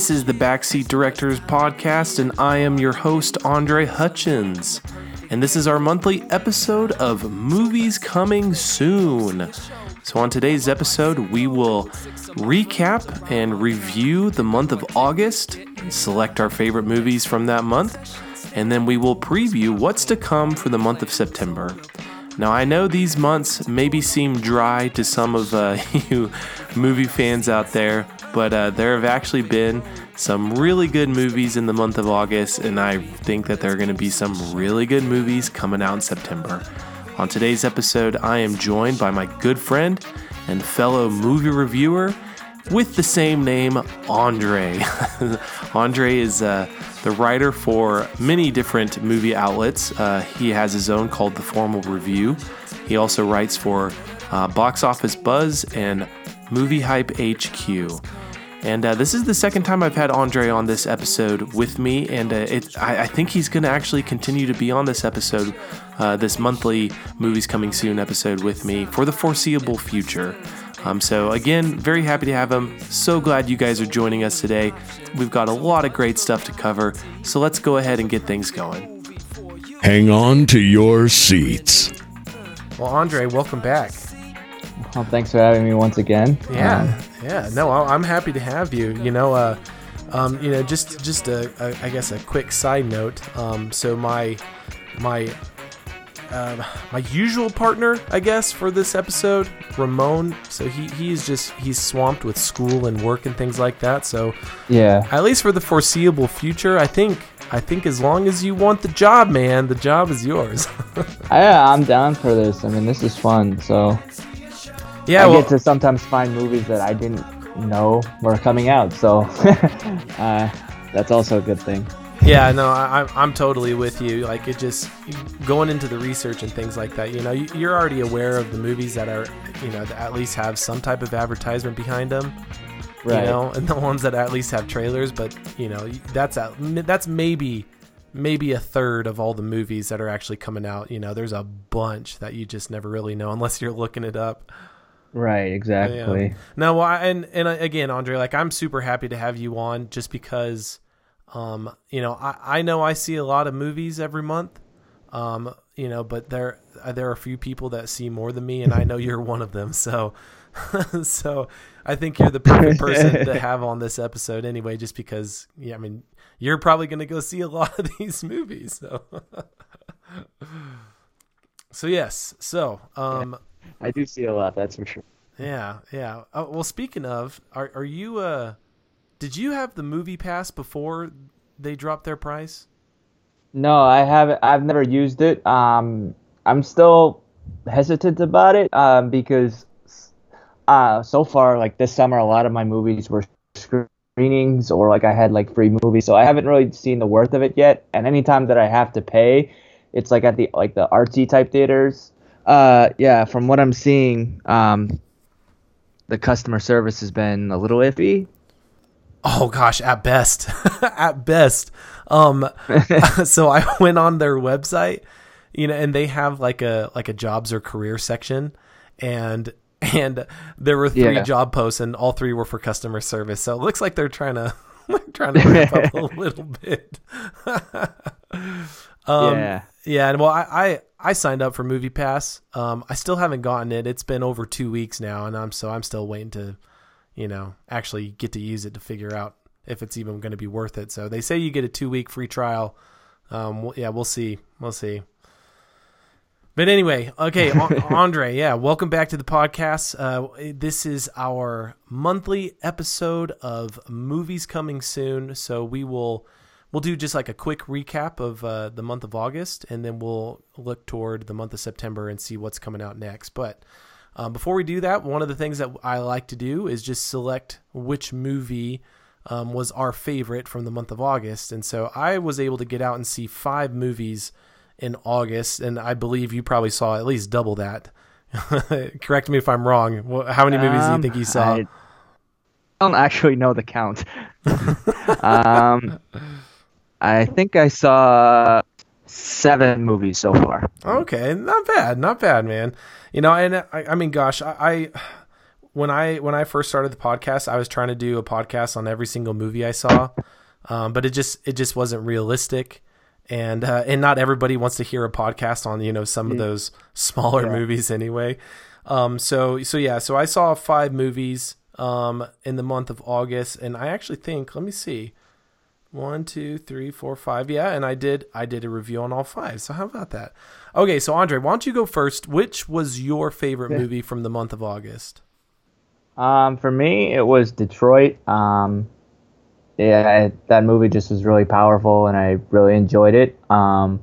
This is the Backseat Directors Podcast, and I am your host, Andre Hutchins. And this is our monthly episode of Movies Coming Soon. So, on today's episode, we will recap and review the month of August, select our favorite movies from that month, and then we will preview what's to come for the month of September. Now, I know these months maybe seem dry to some of uh, you movie fans out there, but uh, there have actually been some really good movies in the month of August, and I think that there are going to be some really good movies coming out in September. On today's episode, I am joined by my good friend and fellow movie reviewer with the same name, Andre. Andre is uh, the writer for many different movie outlets. Uh, he has his own called The Formal Review. He also writes for uh, Box Office Buzz and Movie Hype HQ. And uh, this is the second time I've had Andre on this episode with me, and uh, it, I, I, think he's going to actually continue to be on this episode, uh, this monthly Movies Coming Soon episode with me for the foreseeable future. Um, so, again, very happy to have him. So glad you guys are joining us today. We've got a lot of great stuff to cover, so let's go ahead and get things going. Hang on to your seats. Well, Andre, welcome back. Well, thanks for having me once again. Yeah, um, yeah. No, I'm happy to have you. You know, uh, um, you know, just just a, a, I guess a quick side note. Um, so my my uh, my usual partner, I guess, for this episode, Ramon. So he he's just he's swamped with school and work and things like that. So yeah, at least for the foreseeable future, I think I think as long as you want the job, man, the job is yours. yeah, I'm down for this. I mean, this is fun. So yeah, I well, get to sometimes find movies that I didn't know were coming out. So uh, that's also a good thing. Yeah, no, I, I'm totally with you. Like it just going into the research and things like that. You know, you're already aware of the movies that are, you know, that at least have some type of advertisement behind them. Right. You know, and the ones that at least have trailers. But you know, that's a, that's maybe maybe a third of all the movies that are actually coming out. You know, there's a bunch that you just never really know unless you're looking it up. Right, exactly. Yeah. No, well, and and uh, again, Andre, like I'm super happy to have you on just because um, you know, I, I know I see a lot of movies every month. Um, you know, but there uh, there are a few people that see more than me, and I know you're one of them. So, so I think you're the perfect person to have on this episode anyway. Just because, yeah, I mean, you're probably going to go see a lot of these movies. So, so yes. So, um, I do see a lot. That's for sure. Yeah, yeah. Uh, well, speaking of, are are you uh did you have the movie pass before they dropped their price? No, I haven't. I've never used it. Um, I'm still hesitant about it um, because uh, so far, like this summer, a lot of my movies were screenings or like I had like free movies, so I haven't really seen the worth of it yet. And anytime that I have to pay, it's like at the like the artsy type theaters. Uh, yeah, from what I'm seeing, um, the customer service has been a little iffy. Oh gosh, at best, at best. Um, so I went on their website, you know, and they have like a like a jobs or career section, and and there were three yeah. job posts, and all three were for customer service. So it looks like they're trying to trying to ramp up a little bit. um, yeah, yeah, and well, I, I I signed up for Movie Pass. Um, I still haven't gotten it. It's been over two weeks now, and I'm so I'm still waiting to you know, actually get to use it to figure out if it's even going to be worth it. So they say you get a two week free trial. Um, yeah, we'll see. We'll see. But anyway, okay, Andre, yeah, welcome back to the podcast. Uh, this is our monthly episode of movies coming soon. So we will we'll do just like a quick recap of uh, the month of August, and then we'll look toward the month of September and see what's coming out next. But um, before we do that, one of the things that I like to do is just select which movie um, was our favorite from the month of August. And so I was able to get out and see five movies in August, and I believe you probably saw at least double that. Correct me if I'm wrong. How many movies um, do you think you saw? I don't actually know the count. um, I think I saw seven movies so far. Okay, not bad, not bad, man. You know, and I, I mean, gosh, I, I when I when I first started the podcast, I was trying to do a podcast on every single movie I saw, um, but it just it just wasn't realistic, and uh, and not everybody wants to hear a podcast on you know some of those smaller Yeah. movies anyway. Um, so so yeah, so I saw five movies um, in the month of August, and I actually think let me see, one, two, three, four, five, yeah, and I did I did a review on all five. So how about that? Okay, so Andre, why don't you go first? Which was your favorite movie from the month of August? Um, for me, it was Detroit. Um, yeah, it, that movie just was really powerful, and I really enjoyed it. Um,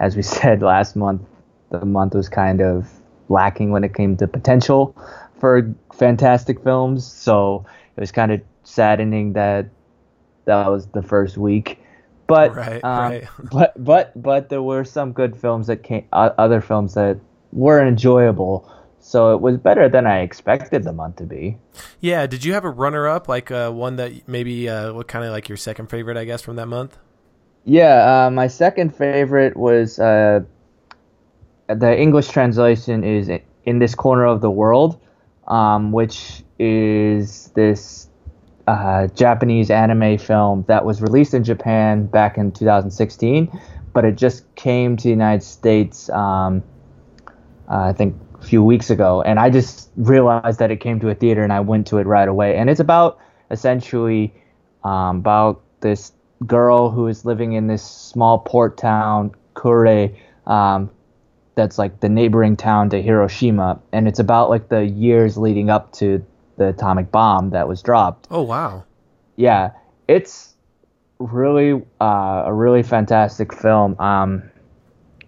as we said last month, the month was kind of lacking when it came to potential for fantastic films, so it was kind of saddening that that was the first week. But Right, um, right. but but but there were some good films that came, uh, other films that were enjoyable. So it was better than I expected the month to be. Yeah, did you have a runner up like uh, one that maybe uh, what kind of like your second favorite I guess from that month? Yeah, uh, my second favorite was uh, the English translation is "In This Corner of the World," um, which is this uh, Japanese anime film that was released in Japan back in 2016, but it just came to the United States. Um, uh, I think a few weeks ago, and I just realized that it came to a theater, and I went to it right away. And it's about essentially um, about this girl who is living in this small port town, Kure, um, that's like the neighboring town to Hiroshima, and it's about like the years leading up to the atomic bomb that was dropped Oh wow. yeah, it's really uh, a really fantastic film, um,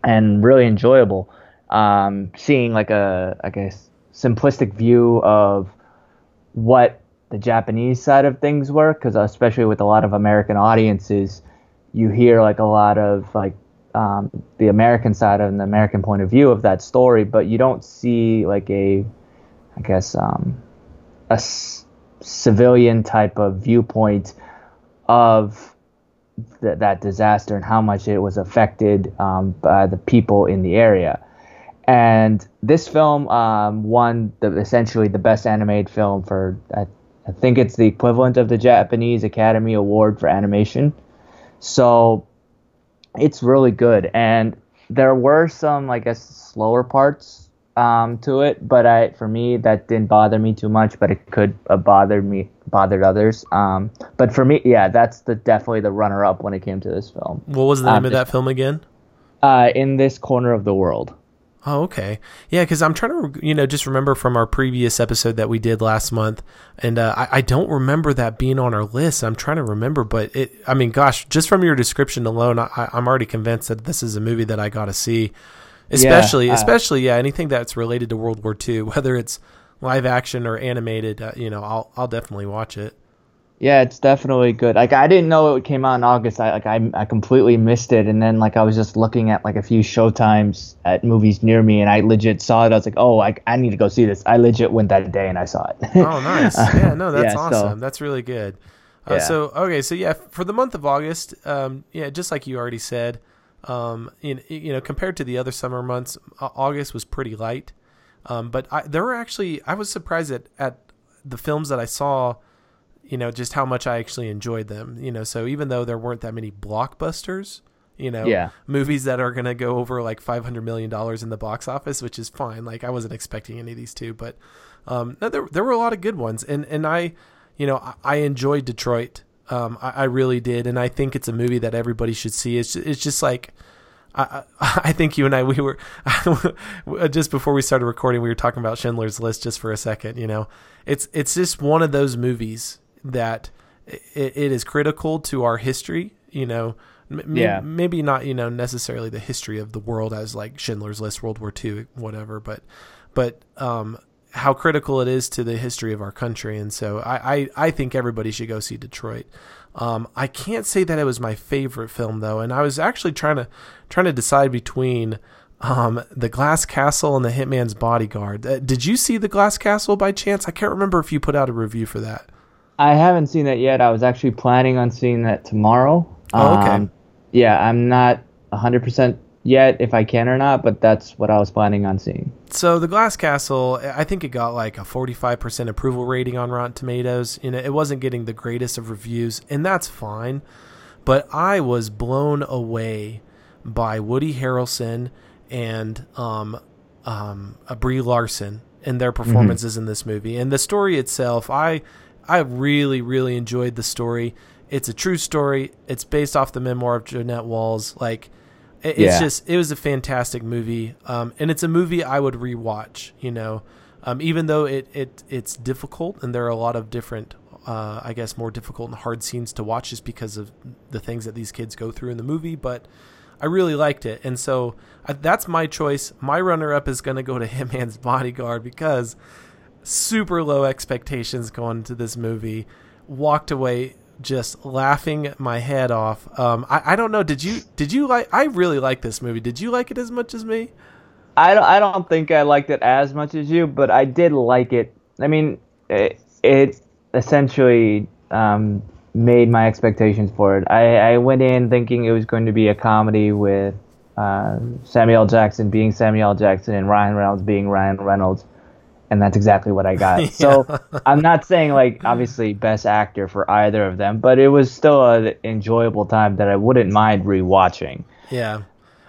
and really enjoyable. Um, seeing like a like a s- simplistic view of what the Japanese side of things were, because especially with a lot of American audiences, you hear like a lot of like um, the American side and the American point of view of that story, but you don't see like a, I guess, um, a s- civilian type of viewpoint of th- that disaster and how much it was affected um, by the people in the area. And this film um, won the, essentially the best animated film for, I, I think it's the equivalent of the Japanese Academy Award for animation. So it's really good. And there were some, I guess, slower parts um, to it, but I, for me, that didn't bother me too much. But it could have bothered me, bothered others. Um, but for me, yeah, that's the definitely the runner-up when it came to this film. What was the name Um, of that film again? Uh, in this corner of the world. Oh, okay. Yeah, because I'm trying to, you know, just remember from our previous episode that we did last month, and uh, I, I don't remember that being on our list. I'm trying to remember, but it, I mean, gosh, just from your description alone, I, I'm already convinced that this is a movie that I got to see. Especially, uh, especially, yeah, anything that's related to World War II, whether it's live action or animated, uh, you know, I'll, I'll definitely watch it. Yeah, it's definitely good. Like I didn't know it came out in August. I like I, I completely missed it, and then like I was just looking at like a few showtimes at movies near me, and I legit saw it. I was like, oh, I, I need to go see this. I legit went that day and I saw it. Oh, nice. Yeah, no, that's Yeah, so- awesome. That's really good. Uh, Yeah. So, okay, so yeah, for the month of August, um, yeah, just like you already said, um, in, you know, compared to the other summer months, August was pretty light. Um, but I, there were actually, I was surprised at, at the films that I saw, you know, just how much I actually enjoyed them. You know, so even though there weren't that many blockbusters, you know, Yeah. movies that are going to go over like $500 million in the box office, which is fine. Like I wasn't expecting any of these two, but, um, no, there, there were a lot of good ones. And, and I, you know, I, I enjoyed Detroit. Um, I, I really did. And I think it's a movie that everybody should see. It's, it's just like, I, I think you and I we were just before we started recording we were talking about Schindler's List just for a second you know it's it's just one of those movies that it, it is critical to our history you know m- Yeah. maybe not you know necessarily the history of the world as like Schindler's List World War II whatever but but um how critical it is to the history of our country and so I I, I think everybody should go see Detroit um, I can't say that it was my favorite film though, and I was actually trying to trying to decide between um, the Glass Castle and the Hitman's Bodyguard. Uh, did you see the Glass Castle by chance? I can't remember if you put out a review for that. I haven't seen that yet. I was actually planning on seeing that tomorrow. Oh, okay. Um, yeah, I'm not 100% yet if I can or not, but that's what I was planning on seeing. So the Glass Castle, I think it got like a 45% approval rating on Rotten Tomatoes. You know, it wasn't getting the greatest of reviews, and that's fine. But I was blown away by Woody Harrelson and um, um, Brie Larson and their performances mm-hmm. in this movie. And the story itself, I I really really enjoyed the story. It's a true story. It's based off the memoir of Jeannette Walls. Like it's yeah. just it was a fantastic movie, um, and it's a movie I would rewatch. You know, um, even though it, it it's difficult and there are a lot of different, uh, I guess, more difficult and hard scenes to watch just because of the things that these kids go through in the movie. But I really liked it, and so uh, that's my choice. My runner up is going to go to Hitman's Bodyguard because super low expectations going into this movie. Walked away just laughing my head off. Um, I, I don't know. Did you did you like? I really like this movie. Did you like it as much as me? I don't. I don't think I liked it as much as you, but I did like it. I mean, it, it essentially um, made my expectations for it. I, I went in thinking it was going to be a comedy with uh, Samuel Jackson being Samuel Jackson and Ryan Reynolds being Ryan Reynolds and that's exactly what I got. yeah. So I'm not saying like obviously best actor for either of them, but it was still an enjoyable time that I wouldn't mind rewatching. Yeah.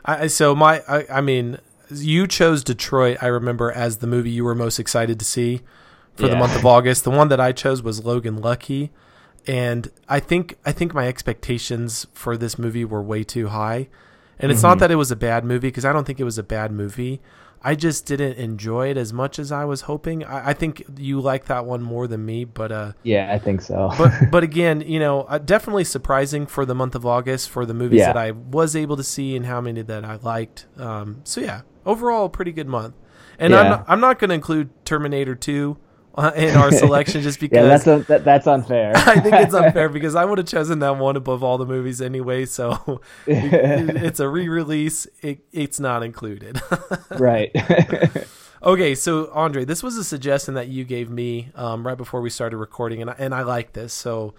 I, so my I, I mean you chose Detroit I remember as the movie you were most excited to see for yeah. the month of August. The one that I chose was Logan Lucky and I think I think my expectations for this movie were way too high. And it's mm-hmm. not that it was a bad movie because I don't think it was a bad movie. I just didn't enjoy it as much as I was hoping. I, I think you like that one more than me, but uh, yeah, I think so. but but again, you know, uh, definitely surprising for the month of August for the movies yeah. that I was able to see and how many that I liked. Um, so yeah, overall, a pretty good month. And yeah. I'm not, I'm not going to include Terminator Two in our selection just because yeah, that's that, that's unfair. I think it's unfair because I would have chosen that one above all the movies anyway. So it, it's a re-release. It, it's not included. right. okay, so Andre, this was a suggestion that you gave me um, right before we started recording, and I, and I like this. So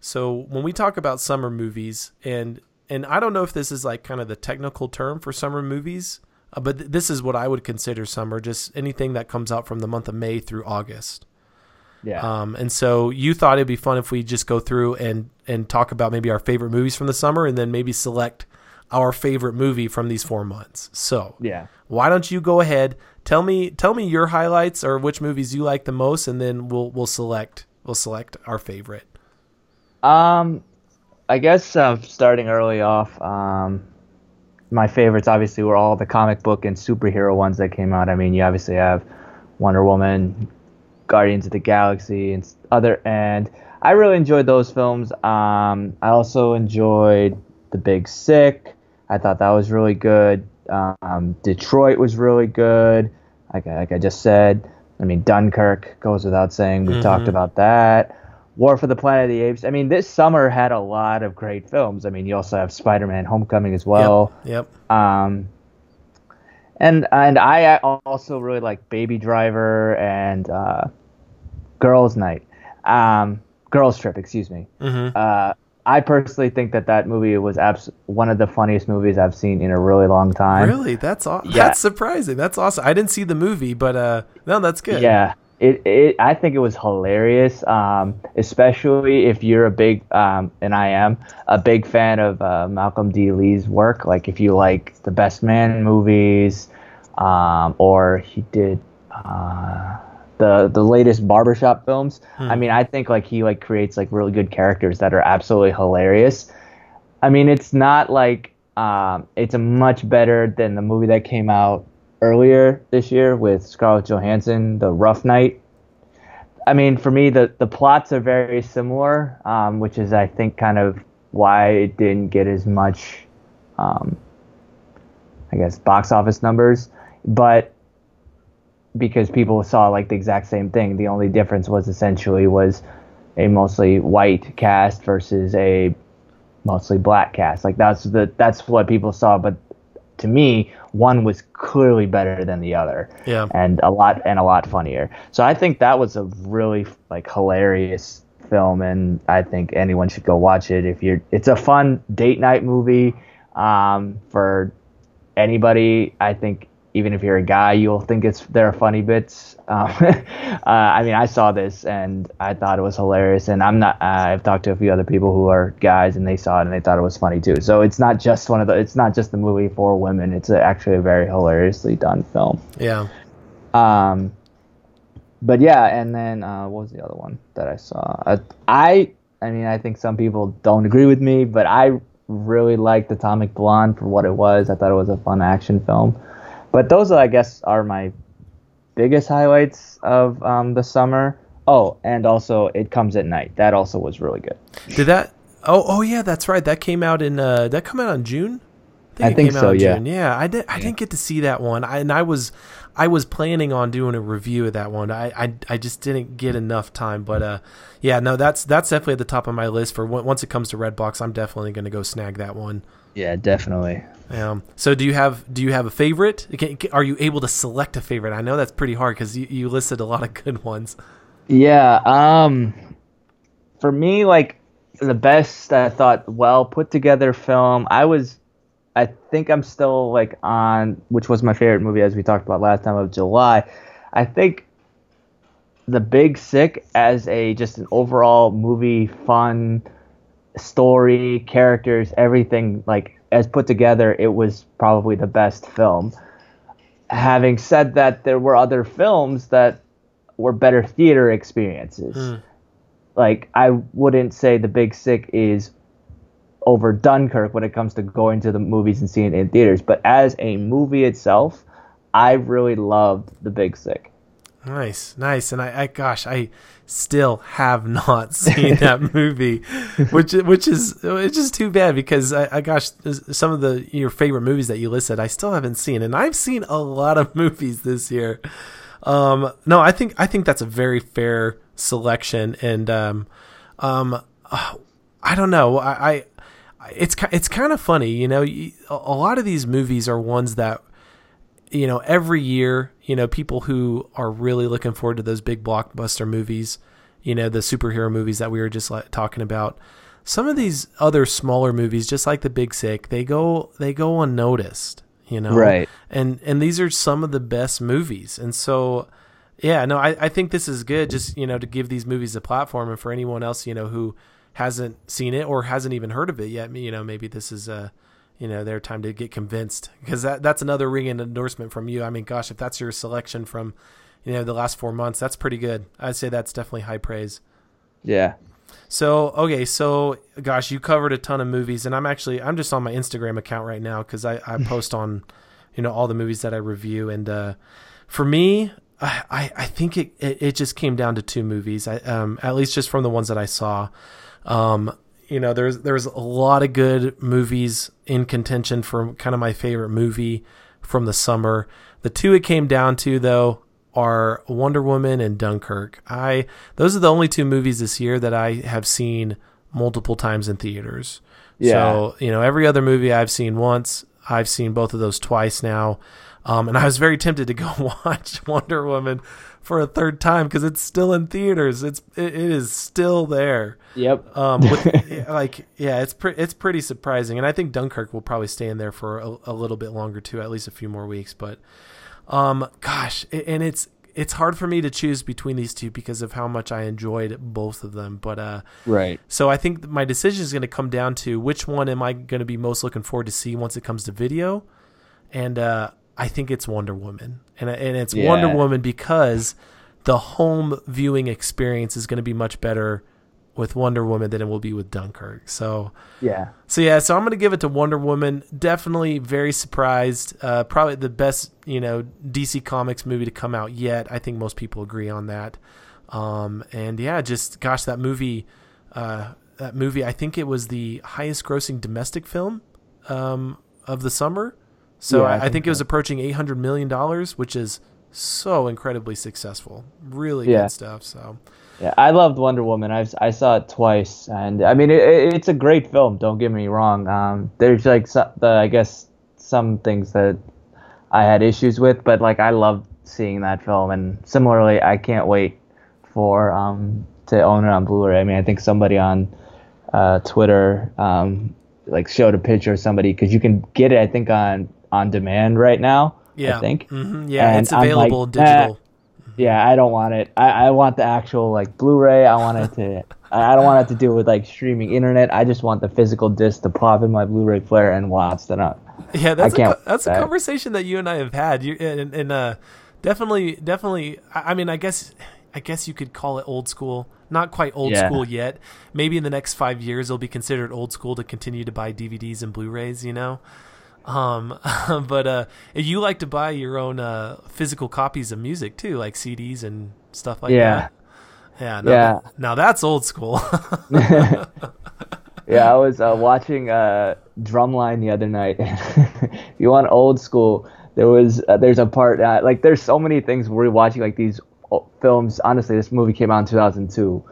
so when we talk about summer movies, and and I don't know if this is like kind of the technical term for summer movies uh, but th- this is what I would consider summer, just anything that comes out from the month of May through August. Yeah. Um, and so you thought it'd be fun if we just go through and and talk about maybe our favorite movies from the summer, and then maybe select our favorite movie from these four months. So yeah, why don't you go ahead? Tell me tell me your highlights or which movies you like the most, and then we'll we'll select we'll select our favorite. Um, I guess uh, starting early off. Um, my favorites obviously were all the comic book and superhero ones that came out. I mean, you obviously have Wonder Woman, Guardians of the Galaxy, and other. And I really enjoyed those films. Um, I also enjoyed The Big Sick. I thought that was really good. Um, Detroit was really good. Like, like I just said. I mean, Dunkirk goes without saying. We mm-hmm. talked about that. War for the Planet of the Apes. I mean, this summer had a lot of great films. I mean, you also have Spider-Man: Homecoming as well. Yep. yep. Um, and and I also really like Baby Driver and uh, Girls Night, um, Girls Trip, excuse me. Mm-hmm. Uh, I personally think that that movie was abs- one of the funniest movies I've seen in a really long time. Really, that's aw- yeah. that's surprising. That's awesome. I didn't see the movie, but uh, no, that's good. Yeah, it, it I think it was hilarious, um, especially if you're a big um, and I am a big fan of uh, Malcolm D. Lee's work. Like if you like the Best Man movies, um, or he did uh, the the latest barbershop films. Hmm. I mean, I think like he like creates like really good characters that are absolutely hilarious. I mean, it's not like um, it's a much better than the movie that came out earlier this year with Scarlett Johansson, The Rough Night. I mean, for me, the, the plots are very similar, um, which is, I think, kind of why it didn't get as much, um, I guess, box office numbers. But because people saw like the exact same thing, the only difference was essentially was a mostly white cast versus a mostly black cast. Like that's the that's what people saw. But to me, one was clearly better than the other. Yeah. And a lot and a lot funnier. So I think that was a really like hilarious film and I think anyone should go watch it if you're it's a fun date night movie um, for anybody. I think even if you're a guy, you'll think it's there are funny bits. Um, uh, I mean, I saw this and I thought it was hilarious. And I'm not. Uh, I've talked to a few other people who are guys and they saw it and they thought it was funny too. So it's not just one of the. It's not just the movie for women. It's a, actually a very hilariously done film. Yeah. Um, but yeah, and then uh, what was the other one that I saw? Uh, I I mean, I think some people don't agree with me, but I really liked Atomic Blonde for what it was. I thought it was a fun action film. But those, I guess, are my biggest highlights of um, the summer. Oh, and also It Comes at Night. That also was really good. Did that? Oh, oh yeah, that's right. That came out in. Uh, that come out in June. I think, so. Yeah. June. Yeah. I did. I didn't get to see that one. I, and I was, I was planning on doing a review of that one. I, I, I just didn't get enough time. But uh, yeah, no, that's that's definitely at the top of my list for once it comes to Redbox. I'm definitely going to go snag that one. Yeah, definitely. Um, so do you have do you have a favorite? Can, are you able to select a favorite? I know that's pretty hard because you, you listed a lot of good ones. Yeah. Um, for me, like the best I thought well put together film. I was, I think I'm still like on, which was my favorite movie as we talked about last time of July. I think the Big Sick as a just an overall movie fun story, characters, everything like as put together, it was probably the best film. Having said that, there were other films that were better theater experiences. Mm. Like I wouldn't say The Big Sick is over Dunkirk when it comes to going to the movies and seeing it in theaters, but as a movie itself, I really loved The Big Sick. Nice, nice, and I, I gosh, I still have not seen that movie, which which is it's just too bad because I, I gosh, some of the your favorite movies that you listed, I still haven't seen, and I've seen a lot of movies this year. Um, no, I think I think that's a very fair selection, and um, um, I don't know, I, I it's it's kind of funny, you know, a lot of these movies are ones that you know, every year, you know, people who are really looking forward to those big blockbuster movies, you know, the superhero movies that we were just like, talking about. Some of these other smaller movies, just like The Big Sick, they go they go unnoticed, you know. Right. And and these are some of the best movies. And so yeah, no, I, I think this is good just, you know, to give these movies a platform and for anyone else, you know, who hasn't seen it or hasn't even heard of it yet, you know, maybe this is a you know their time to get convinced because that that's another ringing endorsement from you. I mean, gosh, if that's your selection from you know the last four months, that's pretty good. I'd say that's definitely high praise. Yeah. So okay, so gosh, you covered a ton of movies, and I'm actually I'm just on my Instagram account right now because I, I post on you know all the movies that I review, and uh, for me, I, I think it, it, it just came down to two movies, I, um, at least just from the ones that I saw. Um, you know, there's there's a lot of good movies in contention for kind of my favorite movie from the summer. The two it came down to though are Wonder Woman and Dunkirk. I those are the only two movies this year that I have seen multiple times in theaters. Yeah. So, you know, every other movie I've seen once, I've seen both of those twice now. Um, and I was very tempted to go watch Wonder Woman for a third time because it's still in theaters. It's it, it is still there. Yep. Um, with, like yeah, it's pre- it's pretty surprising, and I think Dunkirk will probably stay in there for a, a little bit longer too, at least a few more weeks. But um, gosh, and it's it's hard for me to choose between these two because of how much I enjoyed both of them. But uh, right. So I think my decision is going to come down to which one am I going to be most looking forward to see once it comes to video, and uh, I think it's Wonder Woman, and and it's yeah. Wonder Woman because the home viewing experience is going to be much better with Wonder Woman than it will be with Dunkirk. So yeah, so yeah, so I'm going to give it to Wonder Woman. Definitely very surprised. Uh, probably the best you know DC Comics movie to come out yet. I think most people agree on that. Um, and yeah, just gosh, that movie, uh, that movie. I think it was the highest grossing domestic film um, of the summer. So yeah, I, I, think, think it was approaching eight hundred million dollars, which is so incredibly successful. Really yeah. good stuff. So yeah, I loved Wonder Woman. I I saw it twice, and I mean it, it's a great film. Don't get me wrong. Um, there's like the I guess some things that I had issues with, but like I loved seeing that film, and similarly, I can't wait for um to own it on Blu-ray. I mean, I think somebody on uh, Twitter um like showed a picture of somebody because you can get it I think on on demand right now. Yeah, I think. Mhm. Yeah, And it's available like, digital. Yeah, I don't want it. I, I want the actual like Blu-ray. I want it to. I don't want it to do with like streaming internet. I just want the physical disc to pop in my Blu-ray player and watch that up. Yeah, that's a, can't co- that's a that. conversation that you and I have had. You and, and uh, definitely, definitely. I I mean, I guess, I guess you could call it old school. Not quite old Yeah. school yet. Maybe in the next five years, it'll be considered old school to continue to buy DVDs and Blu-rays. You know. Um, but uh, you like to buy your own uh, physical copies of music too, like CDs and stuff like Yeah. that. Yeah, no, Yeah. Now that's old school. Yeah, I was uh, watching uh, Drumline the other night. if you want old school, there was uh, there's a part uh, like there's so many things we're watching like these films. Honestly, this movie came out in 2002,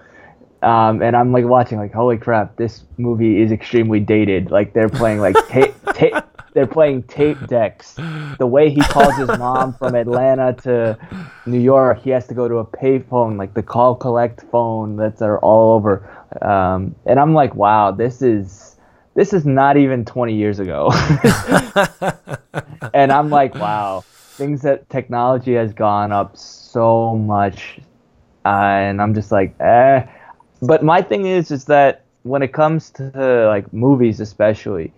um, and I'm like watching like holy crap, this movie is extremely dated. Like they're playing like tape tape. They're playing tape decks. The way he calls his mom from Atlanta to New York, he has to go to a payphone, like the call collect phone that's are all over. Um, and I'm like, wow, this is this is not even 20 years ago. and I'm like, wow, things that technology has gone up so much, uh, and I'm just like, eh. But my thing is, is that when it comes to like movies, especially,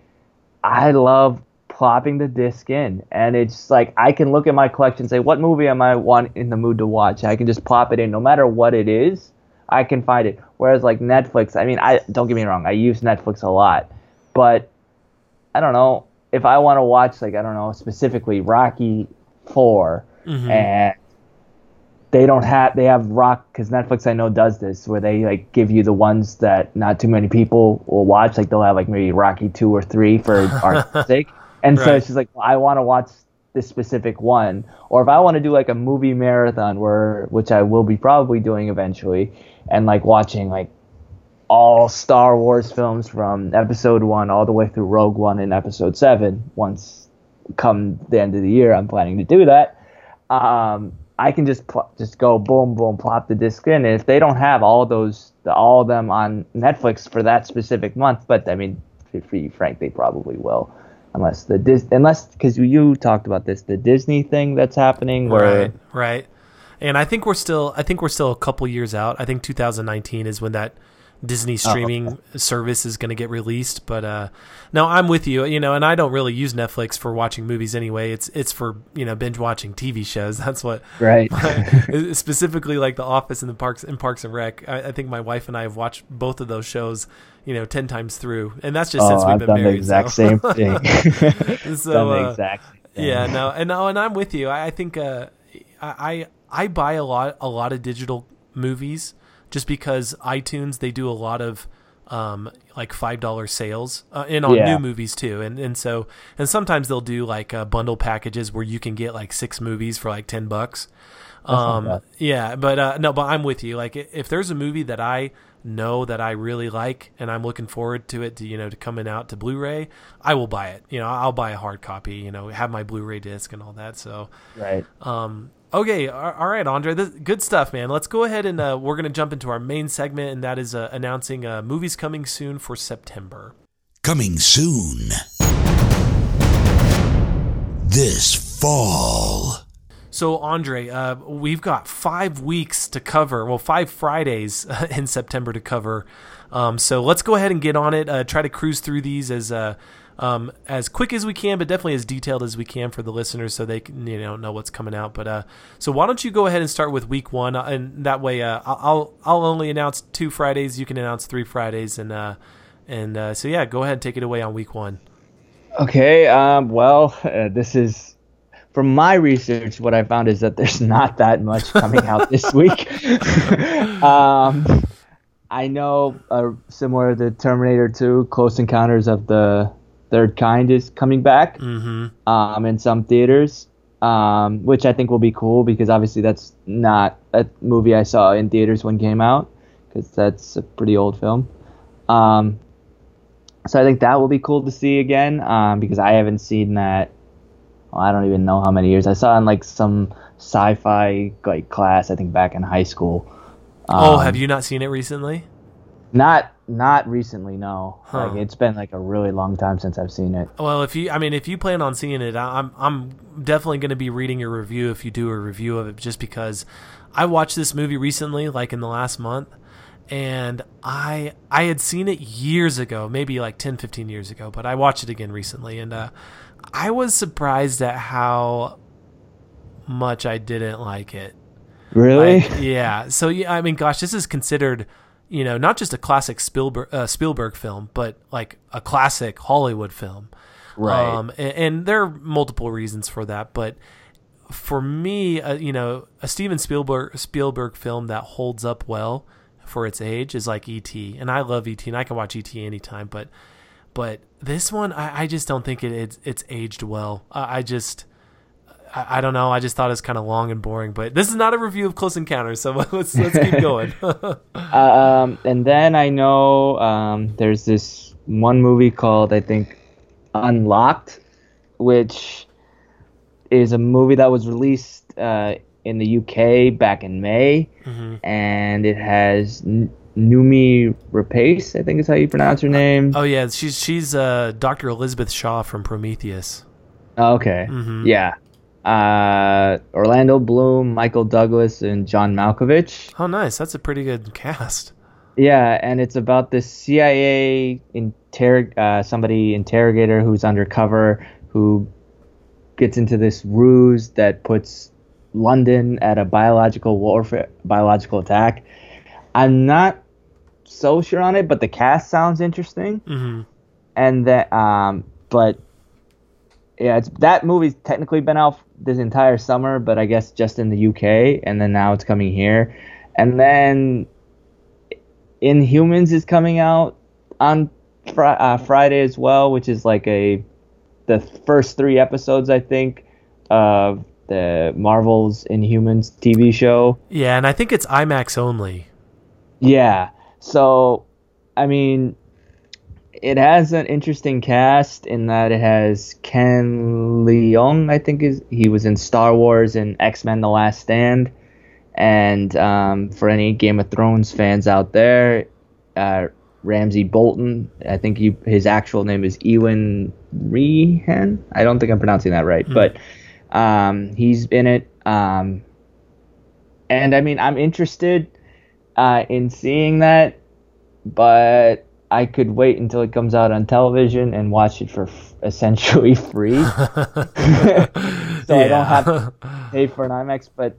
I love plopping the disc in, and it's like I can look at my collection, and say, what movie am I want in the mood to watch? I can just plop it in, no matter what it is. I can find it. Whereas like Netflix, I mean, I don't get me wrong, I use Netflix a lot, but I don't know if I want to watch like I don't know specifically Rocky 4 mm-hmm. and they don't have they have rock because Netflix I know does this where they like give you the ones that not too many people will watch like they'll have like maybe Rocky two or three for our sake and so Right. it's just like I want to watch this specific one or if I want to do like a movie marathon where which I will be probably doing eventually and like watching like all Star Wars films from episode one all the way through Rogue One and episode seven once come the end of the year I'm planning to do that um, I can just pl- just go boom boom plop the disc in. And if they don't have all those the, all of them on Netflix for that specific month, but I mean, to be frank, they probably will, unless the Dis unless because you talked about this the Disney thing that's happening where Right, right. And I think we're still I think we're still a couple years out. I think 2019 is when that Disney streaming service is going to get released, but uh no, I'm with you, you know, and I don't really use Netflix for watching movies anyway. It's it's for, you know, binge watching TV shows. That's what right specifically like The Office and the Parks and Parks and Rec. I, I think my wife and I have watched both of those shows, you know, 10 times through. And that's just since oh we've I've been done the exact so. same thing So, done the uh, exact thing. yeah no and no and i'm with you i, I think uh I, I buy a lot a lot of digital movies just because itunes they do a lot of um like five dollar sales uh, and on Yeah. new movies too and and so and sometimes they'll do like uh, bundle packages where you can get like six movies for like 10 bucks um yeah but uh no but i'm with you like if there's a movie that i know that i really like and i'm looking forward to it to you know to coming out to blu-ray i will buy it. You know i'll buy a hard copy you know have my blu-ray disc and all that. So right. um okay all right andre this, good stuff man. Let's go ahead and uh, we're gonna jump into our main segment and that is uh, announcing uh, movies coming soon for september. Coming soon. This fall. So, Andre, uh, we've got five weeks to cover. Well, five Fridays in September to cover. Um, so let's go ahead and get on it. Uh, try to cruise through these as uh, um, as quick as we can, but definitely as detailed as we can for the listeners, so they can you know know what's coming out. But uh, so why don't you go ahead and start with week one, uh, and that way uh, I'll I'll only announce two Fridays. You can announce three Fridays, and uh, and uh, so yeah, go ahead and take it away on week one. Okay, um, well, uh, this is from my research. What I found is that there's not that much coming out this week. um, I know, uh, similar to Terminator 2, Close Encounters of the Third Kind is coming back Mm-hmm. um, in some theaters, um, which I think will be cool because obviously that's not a movie I saw in theaters when it came out because that's a pretty old film. Um, so I think that will be cool to see again um, because I haven't seen that. I don't even know how many years I saw it in like some sci-fi like class I think back in high school. oh, Um, have you not seen it recently? Not not recently. No, Huh. like it's been like a really long time since I've seen it. Well, if you, I mean, if you plan on seeing it, I'm, I'm definitely going to be reading your review if you do a review of it, just because I watched this movie recently, like in the last month, and I, I had seen it years ago, maybe like 10, 15 years ago, but I watched it again recently, and uh, I was surprised at how much I didn't like it. Really? Like, yeah. So yeah, I mean, gosh, this is considered, you know, not just a classic Spielberg uh, Spielberg film, but like a classic Hollywood film. Right. Um, and, and there are multiple reasons for that, but for me, uh, you know, a Steven Spielberg Spielberg film that holds up well for its age is like E.T. And I love E.T. and I can watch E.T. anytime, but but this one, I, I just don't think it, it's it's aged well. I, I just. I, I don't know. I just thought it was kind of long and boring, but this is not a review of Close Encounters, so let's let's keep going. Um, and then I know um, there's this one movie called I think Unlocked, which is a movie that was released uh, in the UK back in May, and it has N- Noomi Rapace, I think is how you pronounce her name. oh yeah, she's she's uh, Dr. Elizabeth Shaw from Prometheus. Oh, okay, yeah. Uh, Orlando Bloom, Michael Douglas, and John Malkovich. Oh, nice. That's a pretty good cast. Yeah, and it's about this CIA interrog uh, somebody interrogator who's undercover who gets into this ruse that puts London at a biological warfare biological attack. I'm not so sure on it, but the cast sounds interesting. hmm And that, um, but yeah, it's that movie's technically been out this entire summer, but I guess just in the UK, and then now it's coming here, and then Inhumans is coming out on fri- uh, Friday as well, which is like a the first three episodes I think of the Marvel's Inhumans TV show. Yeah, and I think it's IMAX only. Yeah. So, I mean, it has an interesting cast in that it has Ken Leung, I think is he was in Star Wars and X Men: The Last Stand, and um, for any Game of Thrones fans out there, uh, Ramsay Bolton, I think he, his actual name is Iwan Rheon. I don't think I'm pronouncing that right, but um, he's in it. Um, and I mean, I'm interested uh, in seeing that, but I could wait until it comes out on television and watch it for f- essentially free. so I don't have to pay for an IMAX. But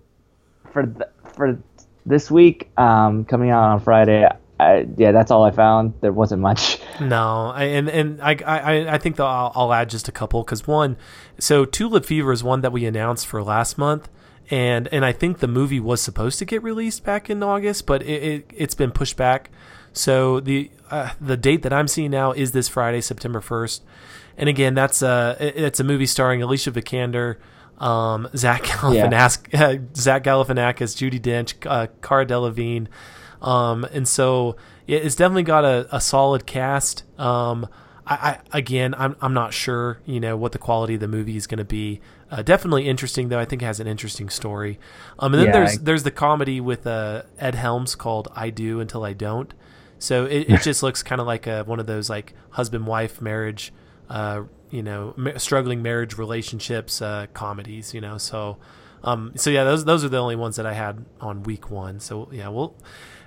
for th- for this week, um, coming out on Friday, I, yeah, that's all I found. There wasn't much. No, I, and and I I I think I'll, I'll add just a couple because one, so Tulip Fever is one that we announced for last month, and and I think the movie was supposed to get released back in August, but it, it it's been pushed back. So the uh, the date that I'm seeing now is this Friday, September first, and again that's it- it's a movie starring Alicia Vikander. Um, Zach Galifianakis, uh, Zach Galifianakis, Judi Dench, uh, Cara Delevingne, um, and so it's definitely got a, a solid cast. Um, I, I again, I'm I'm not sure, you know, what the quality of the movie is going to be. Uh, definitely interesting though. I think it has an interesting story. Um, and then Yeah, there's I- there's the comedy with uh, Ed Helms called "I Do Until I Don't." So it, it just looks kind of like a, one of those like husband wife marriage, uh, you know, ma- struggling marriage relationships uh, comedies. You know, so um, so yeah, those those are the only ones that I had on week one. So yeah, we'll.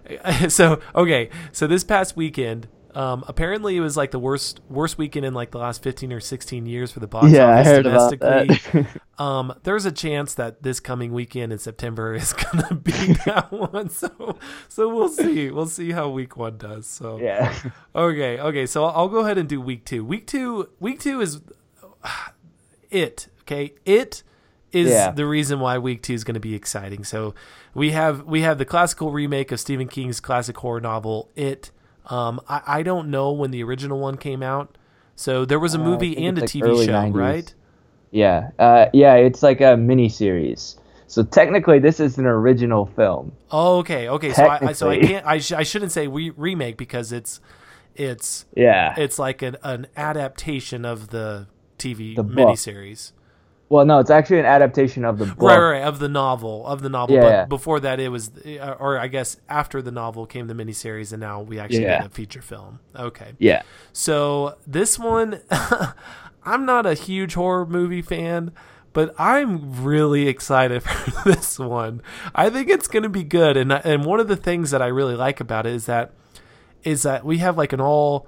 So okay, so this past weekend, um, apparently it was like the worst worst weekend in like the last fifteen or sixteen years for the box Yeah, I office heard about that. um, there's a chance that this coming weekend in September is gonna be that one. So so we'll see. We'll see how week one does. So yeah. Okay, okay. So I'll go ahead and do week two. Week two, week two is it. Okay, it is Yeah. the reason why week two is going to be exciting. So we have we have the classical remake of Stephen King's classic horror novel It. Um, I, I don't know when the original one came out. So there was a Uh, movie think and a like, TV show, 90s. right? Yeah, uh, yeah, it's like a mini series. So technically, this is an original film. Oh, okay, okay. So I, I so I can't I, sh- I shouldn't say re- remake because it's it's Yeah. it's like an, an adaptation of the TV The book. Well, no, it's actually an adaptation of the book. Right, right, of the novel, of the novel. Yeah, but yeah. before that, it was, or I guess after the novel came the miniseries, and now we actually Yeah. get a feature film. Okay. Yeah. So this one, I'm not a huge horror movie fan, but I'm really excited for this one. I think it's going to be good, and and one of the things that I really like about it is that is that we have like an all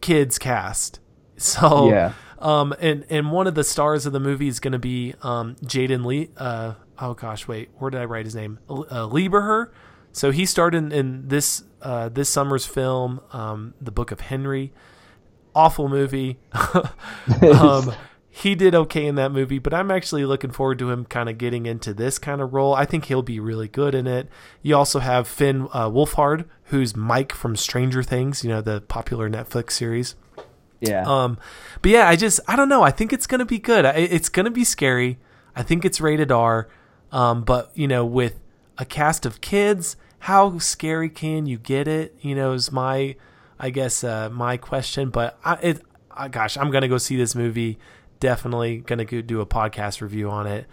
kids cast. So Yeah. Um, and and one of the stars of the movie is going to be um, Jaden Lee. Uh, oh gosh, wait, where did I write his name? Uh, Lieberher. So he starred in, in this uh, this summer's film, um, The Book of Henry. Awful movie. um, he did okay in that movie, but I'm actually looking forward to him kind of getting into this kind of role. I think he'll be really good in it. You also have Finn uh, Wolfhard, who's Mike from Stranger Things, you know, the popular Netflix series. Yeah. Um, but yeah, I just I don't know. I think it's gonna be good. I, it's gonna be scary. I think it's rated R. Um, but you know, with a cast of kids, how scary can you get it? You know, is my I guess uh, my question. But I, it, I, gosh, I'm gonna go see this movie. Definitely gonna go do a podcast review on it.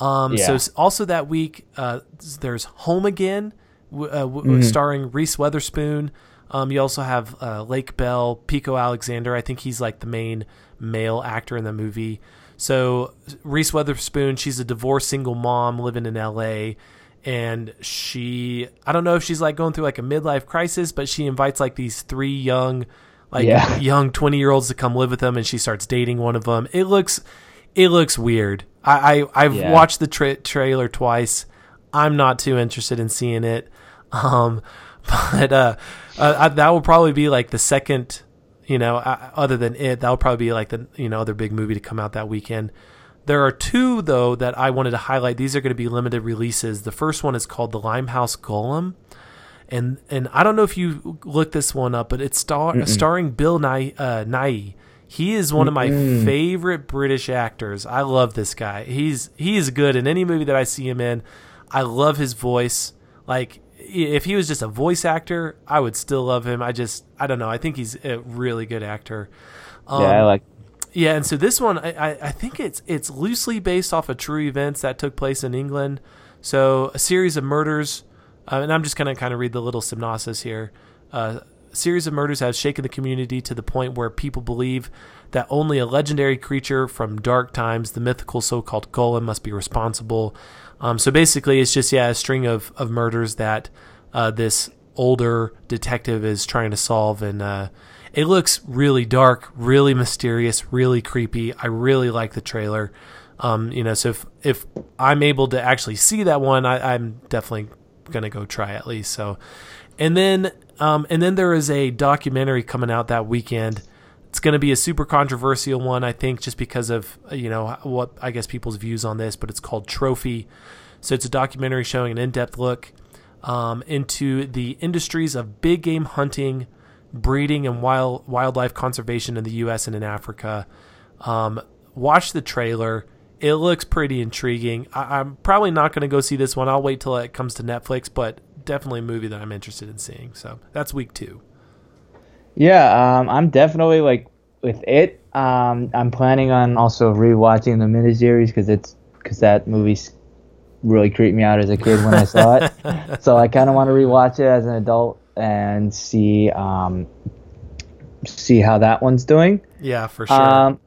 Um, So Yeah. s- also that week, uh, there's Home Again, w- uh, w- starring Reese Witherspoon. Um, you also have uh, Lake Bell, Pico Alexander. I think he's like the main male actor in the movie. So Reese Witherspoon, she's a divorced single mom living in L.A. And she, I don't know if she's like going through like a midlife crisis, but she invites like these three young, like Yeah. young twenty year olds to come live with them, and she starts dating one of them. It looks, it looks weird. I, I I've Yeah. watched the tra- trailer twice. I'm not too interested in seeing it. Um, but uh, uh, I- that will probably be like the second, you know, uh, other than it, that will probably be like the you know other big movie to come out that weekend. There are two though that I wanted to highlight. These are going to be limited releases. The first one is called The Limehouse Golem, and and I don't know if you looked this one up, but it's star- starring Bill Nighy. Uh, Nighy. He is one of my favorite British actors. I love this guy. He's he is good in any movie that I see him in. I love his voice. Like if he was just a voice actor, I would still love him. I just I don't know. I think he's a really good actor. Um, yeah, I like. yeah, and so this one, I, I, I think it's it's loosely based off of true events that took place in England. So a series of murders, uh, and I'm just going to kind of read the little synopsis here. Uh, a series of murders has shaken the community to the point where people believe that only a legendary creature from dark times, the mythical so-called golem, must be responsible. Um, so basically, it's just yeah, a string of of murders that uh, this older detective is trying to solve, and uh, it looks really dark, really mysterious, really creepy. I really like the trailer. Um, you know, so if if I'm able to actually see that one, I, I'm definitely gonna go try at least. So, and then um, and then there is a documentary coming out that weekend. It's going to be a super controversial one, I think, just because of you know what I guess people's views on this. But it's called Trophy. So it's a documentary showing an in-depth look um, into the industries of big game hunting, breeding, and wild wildlife conservation in the U.S. and in Africa. Um, watch the trailer. It looks pretty intriguing. I, I'm probably not going to go see this one. I'll wait till it comes to Netflix, but definitely a movie that I'm interested in seeing. So that's week two. Yeah, um, I'm definitely like with it. Um, I'm planning on also rewatching the miniseries because it's because that movie really creeped me out as a kid when I saw it. so I kind of want to rewatch it as an adult and see um, see how that one's doing. Yeah, for sure. Um,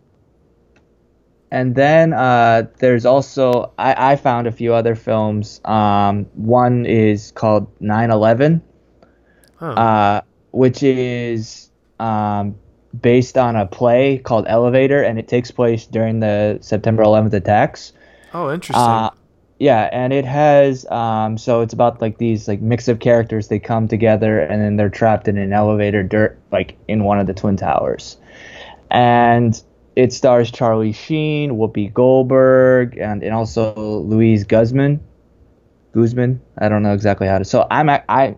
and then uh, there's also I, I found a few other films. Um, one is called 9/11, Huh. uh, which is um, based on a play called Elevator, and it takes place during the September 11th attacks. oh, interesting. Uh, yeah, and it has um, so it's about like these like mix of characters. They come together and then they're trapped in an elevator, dirt like in one of the twin towers, and it stars Charlie Sheen, Whoopi Goldberg, and and also Luis Guzman. Guzman, I don't know exactly how to. So I'm I.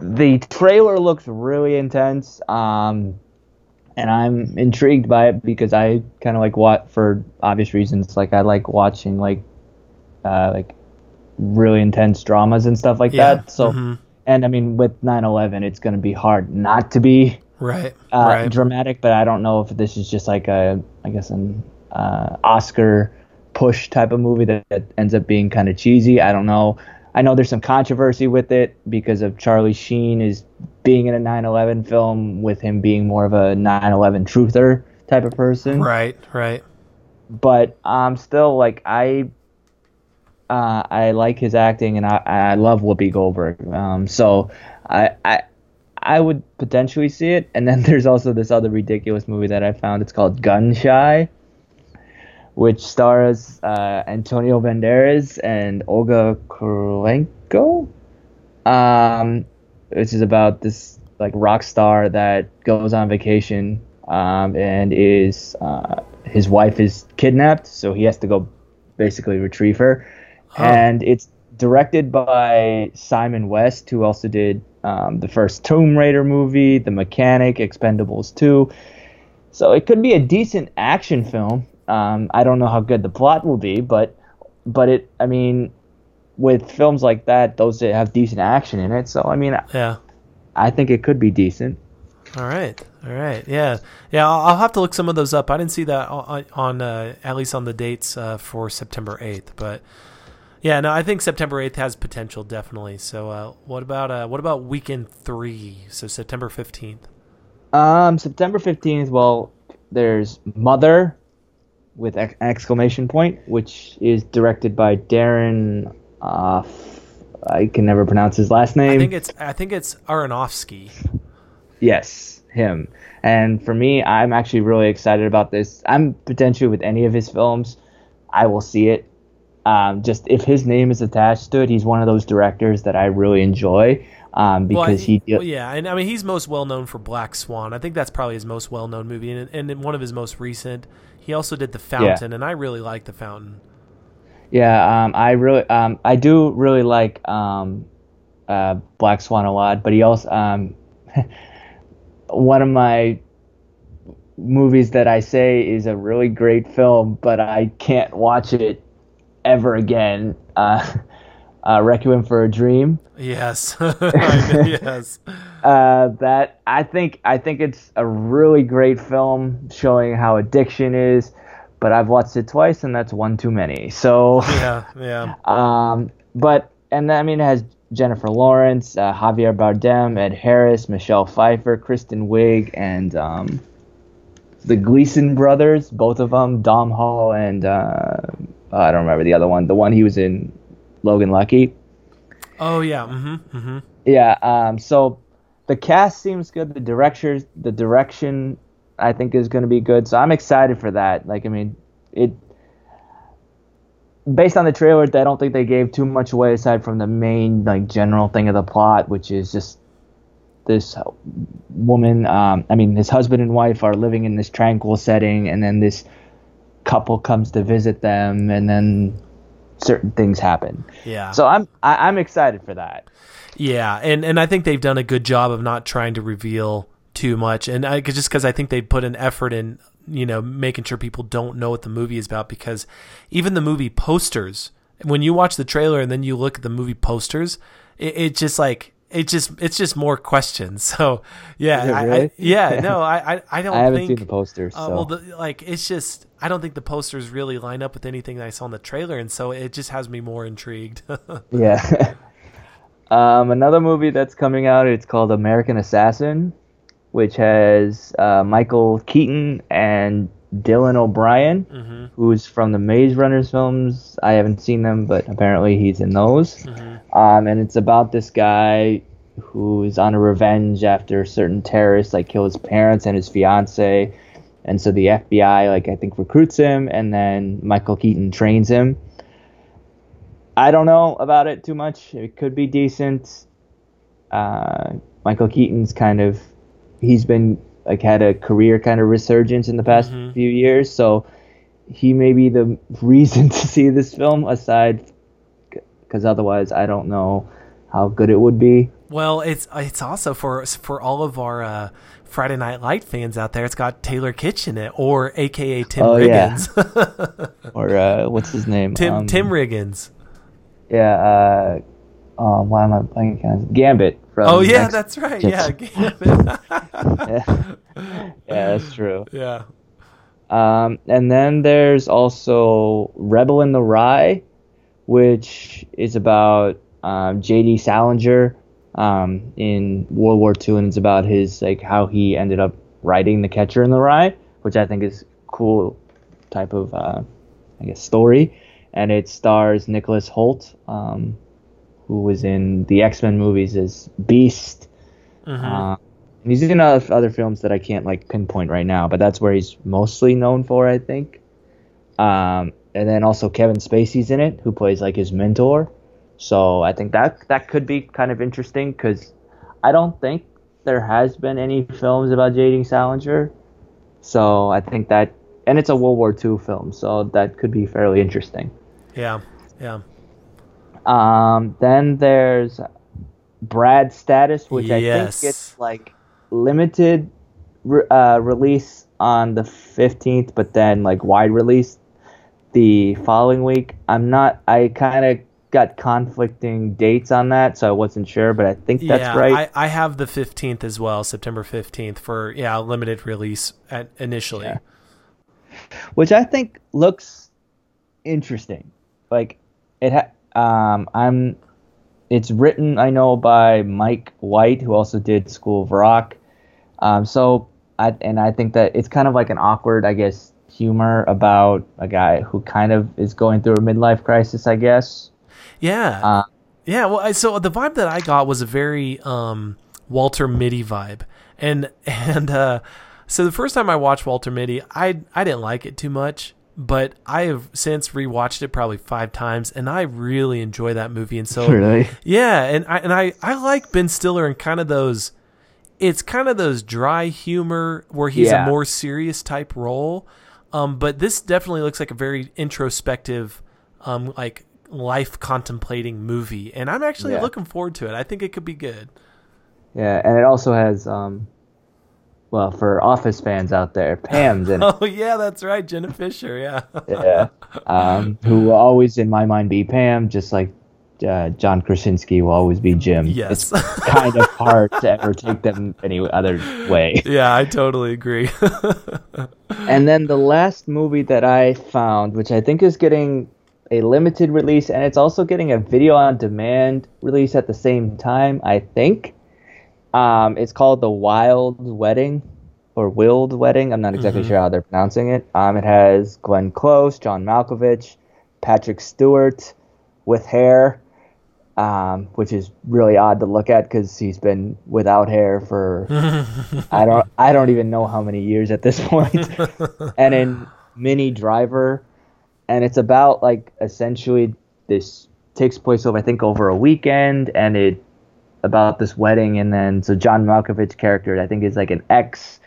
The trailer looks really intense. Um, and I'm intrigued by it because I kind of like what for obvious reasons. Like I like watching like uh, like really intense dramas and stuff like Yeah, that. So mhm. and I mean with 9/11, it's going to be hard not to be right. uh, right. dramatic. But I don't know if this is just like a I guess an uh, Oscar push type of movie that, that ends up being kind of cheesy. I don't know. I know there's some controversy with it because of Charlie Sheen is being in a 9/11 film with him being more of a 9/11 truther type of person. Right, right. But I'm um, still like I uh, I like his acting and I, I love Whoopi Goldberg. Um, so I, I I would potentially see it. And then there's also this other ridiculous movie that I found. It's called Gun Shy, which stars uh, Antonio Banderas and Olga Kurylenko. Um, which is about this like rock star that goes on vacation um, and is uh, his wife is kidnapped, so he has to go basically retrieve her and it's directed by Simon West, who also did um, the first Tomb Raider movie, The Mechanic, Expendables 2. So it could be a decent action film. Um, I don't know how good the plot will be, but but it. I mean, with films like that, those that have decent action in it. So I mean, yeah, I think it could be decent. All right, all right, yeah, yeah. I'll, I'll have to look some of those up. I didn't see that on, on uh, at least on the dates uh, for September eighth, but yeah, no, I think September 8th has potential definitely. So, uh, what about uh, what about weekend 3? So September 15th. Um September 15th, well, there's Mother with ex- exclamation point, which is directed by Darren uh I can never pronounce his last name. I think it's I think it's Aronofsky. Yes, him. And for me, I'm actually really excited about this. I'm potentially with any of his films, I will see it um, just if his name is attached to it, he's one of those directors that I really enjoy um, because well, he. Well, yeah, and I mean he's most well known for Black Swan. I think that's probably his most well known movie, and, and one of his most recent. He also did The Fountain, yeah. and I really like The Fountain. Yeah, um, I really, um, I do really like um, uh, Black Swan a lot, but he also um, one of my movies that I say is a really great film, but I can't watch it ever again. Uh, uh, Requiem for a Dream. Yes, yes. Uh, that I think I think it's a really great film showing how addiction is, but I've watched it twice and that's one too many. So yeah, yeah. Um, but and I mean it has Jennifer Lawrence, uh, Javier Bardem, Ed Harris, Michelle Pfeiffer, Kristen Wiig, and um, the Gleeson brothers, both of them, Domhnall and uh, uh, I don't remember the other one. The one he was in Logan Lucky. Oh yeah. Mm-hmm. Mm-hmm. Yeah. Um. So the cast seems good. The directors, the direction, I think is going to be good. So I'm excited for that. Like, I mean, it. Based on the trailer, I don't think they gave too much away aside from the main like general thing of the plot, which is just this woman. Um, I mean, his husband and wife are living in this tranquil setting, and then this couple comes to visit them, and then certain things happen. Yeah. So I'm I, am i am excited for that. Yeah, and and I think they've done a good job of not trying to reveal too much, and I just because I think they put an effort in, you know, making sure people don't know what the movie is about. Because even the movie posters, when you watch the trailer and then you look at the movie posters, it, it just like it just it's just more questions. So yeah, really? I, yeah, no, I I, don't. I haven't think, seen the posters. Uh, well, the, like it's just I don't think the posters really line up with anything I saw in the trailer, and so it just has me more intrigued. yeah. um, another movie that's coming out. It's called American Assassin, which has uh, Michael Keaton and Dylan O'Brien, mm-hmm. who's from the Maze Runners films. I haven't seen them, but apparently he's in those. Mm-hmm. Um, and it's about this guy who is on a revenge after certain terrorists like kill his parents and his fiance. And so the FBI, like I think, recruits him, and then Michael Keaton trains him. I don't know about it too much. It could be decent. Uh, Michael Keaton's kind of he's been like had a career kind of resurgence in the past mm-hmm. few years. So he may be the reason to see this film. Aside, because otherwise, I don't know how good it would be. Well, it's it's also for for all of our uh, Friday Night Light fans out there. It's got Taylor Kitsch in it, or AKA Tim oh, Riggins, yeah. or uh, what's his name? Tim um, Tim Riggins. Yeah. Uh, um, why am I blanking? Gambit from. Oh yeah, Next that's right. Yeah, yeah. yeah, that's true. Yeah. Um, and then there's also Rebel in the Rye, which is about um, J.D. Salinger um, in World War II, and it's about his like how he ended up writing The Catcher in the Rye, which I think is cool type of uh, I guess story. And it stars Nicholas Hoult, um, who was in the X Men movies as Beast. Uh, and he's in other, other films that I can't like pinpoint right now, but that's where he's mostly known for, I think. Um, and then also Kevin Spacey's in it, who plays like his mentor. So I think that that could be kind of interesting because I don't think there has been any films about J.D. Salinger. So I think that, and it's a World War II film, so that could be fairly interesting. Yeah, yeah. Um, then there's Brad Status, which I think gets like limited re- uh, release on the 15th, but then like wide release the following week. I'm not. I kind of got conflicting dates on that, so I wasn't sure, but I think that's yeah, right. I, I have the 15th as well, September 15th for yeah, limited release at initially. Yeah. which I think looks interesting. Like it, ha- um, I'm. It's written, I know, by Mike White, who also did School of Rock. Um, so I and I think that it's kind of like an awkward, I guess, humor about a guy who kind of is going through a midlife crisis, I guess. Yeah. Uh, Yeah, well, I- so the vibe that I got was a very um, Walter Mitty vibe, and and uh, so the first time I watched Walter Mitty, I I didn't like it too much, but I have since rewatched it probably five times, and I really enjoy that movie. And so, Really? yeah, and I and I I like Ben Stiller and kind of those. It's kind of those dry humor where he's Yeah. a more serious type role, um, but this definitely looks like a very introspective, um, like life contemplating movie, and I'm actually Yeah. looking forward to it. I think it could be good. Yeah, and it also has, um, well, for Office fans out there, Pam's in it. Oh yeah, that's right, Jenna Fischer. Yeah, yeah, um, who will always in my mind be Pam, just like uh, John Krasinski will always be Jim. Yes. it's kind of hard to ever take them any other way. yeah, I totally agree. And then the last movie that I found, which I think is getting a limited release, and it's also getting a video on demand release at the same time. I think um, it's called The Wild Wedding or Wild Wedding. I'm not exactly sure how they're pronouncing it. Um, it has Glenn Close, John Malkovich, Patrick Stewart with hair, um, which is really odd to look at because he's been without hair for I don't I don't even know how many years at this point. and in Minnie Driver, and it's about like essentially this takes place over I think over a weekend, and it about this wedding, and then so John Malkovich character I think is like an ex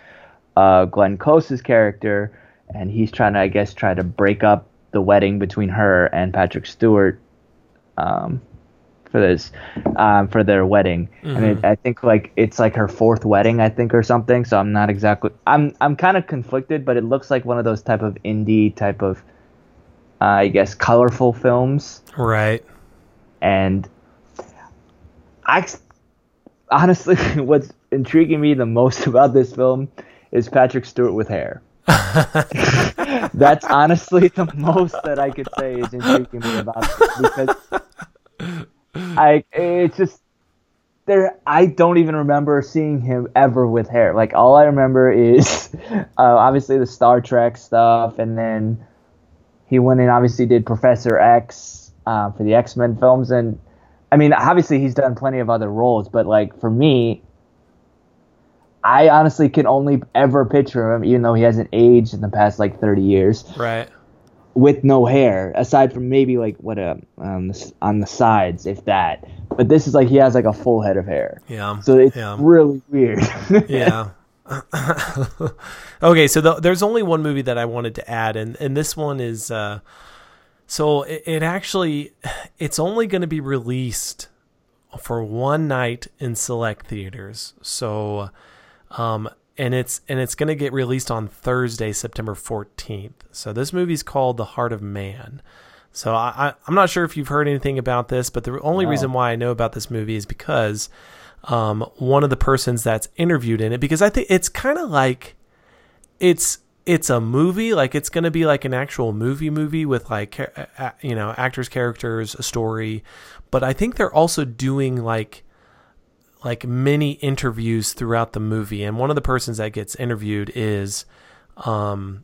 uh, Glenn Close's character, and he's trying to I guess try to break up the wedding between her and Patrick Stewart. Um, for this um, for their wedding and it, i think like it's like her fourth wedding i think or something so i'm not exactly i'm i'm kind of conflicted but it looks like one of those type of indie type of uh, i guess colorful films right. and i honestly what's intriguing me the most about this film is patrick stewart with hair that's honestly the most that i could say is intriguing me about it because I it's just there. I don't even remember seeing him ever with hair. Like all I remember is uh, obviously the Star Trek stuff, and then he went and obviously did Professor X uh, for the X Men films. And I mean, obviously he's done plenty of other roles, but like for me, I honestly can only ever picture him, even though he hasn't aged in the past like thirty years Right. with no hair, aside from maybe like what a um, on the sides, if that. But this is like he has like a full head of hair, Yeah. so it's yeah. really weird. yeah. okay, so the, there's only one movie that I wanted to add, and and this one is uh, so it, it actually it's only going to be released for one night in select theaters. So, um, and it's and it's going to get released on Thursday, September 14th. So this movie's called The Heart of Man. So I, I I'm not sure if you've heard anything about this, but the only No. reason why I know about this movie is because um, one of the persons that's interviewed in it, because I think it's kind of like it's it's a movie, like it's going to be like an actual movie movie with like you know actors, characters, a story. But I think they're also doing like like many interviews throughout the movie, and one of the persons that gets interviewed is um,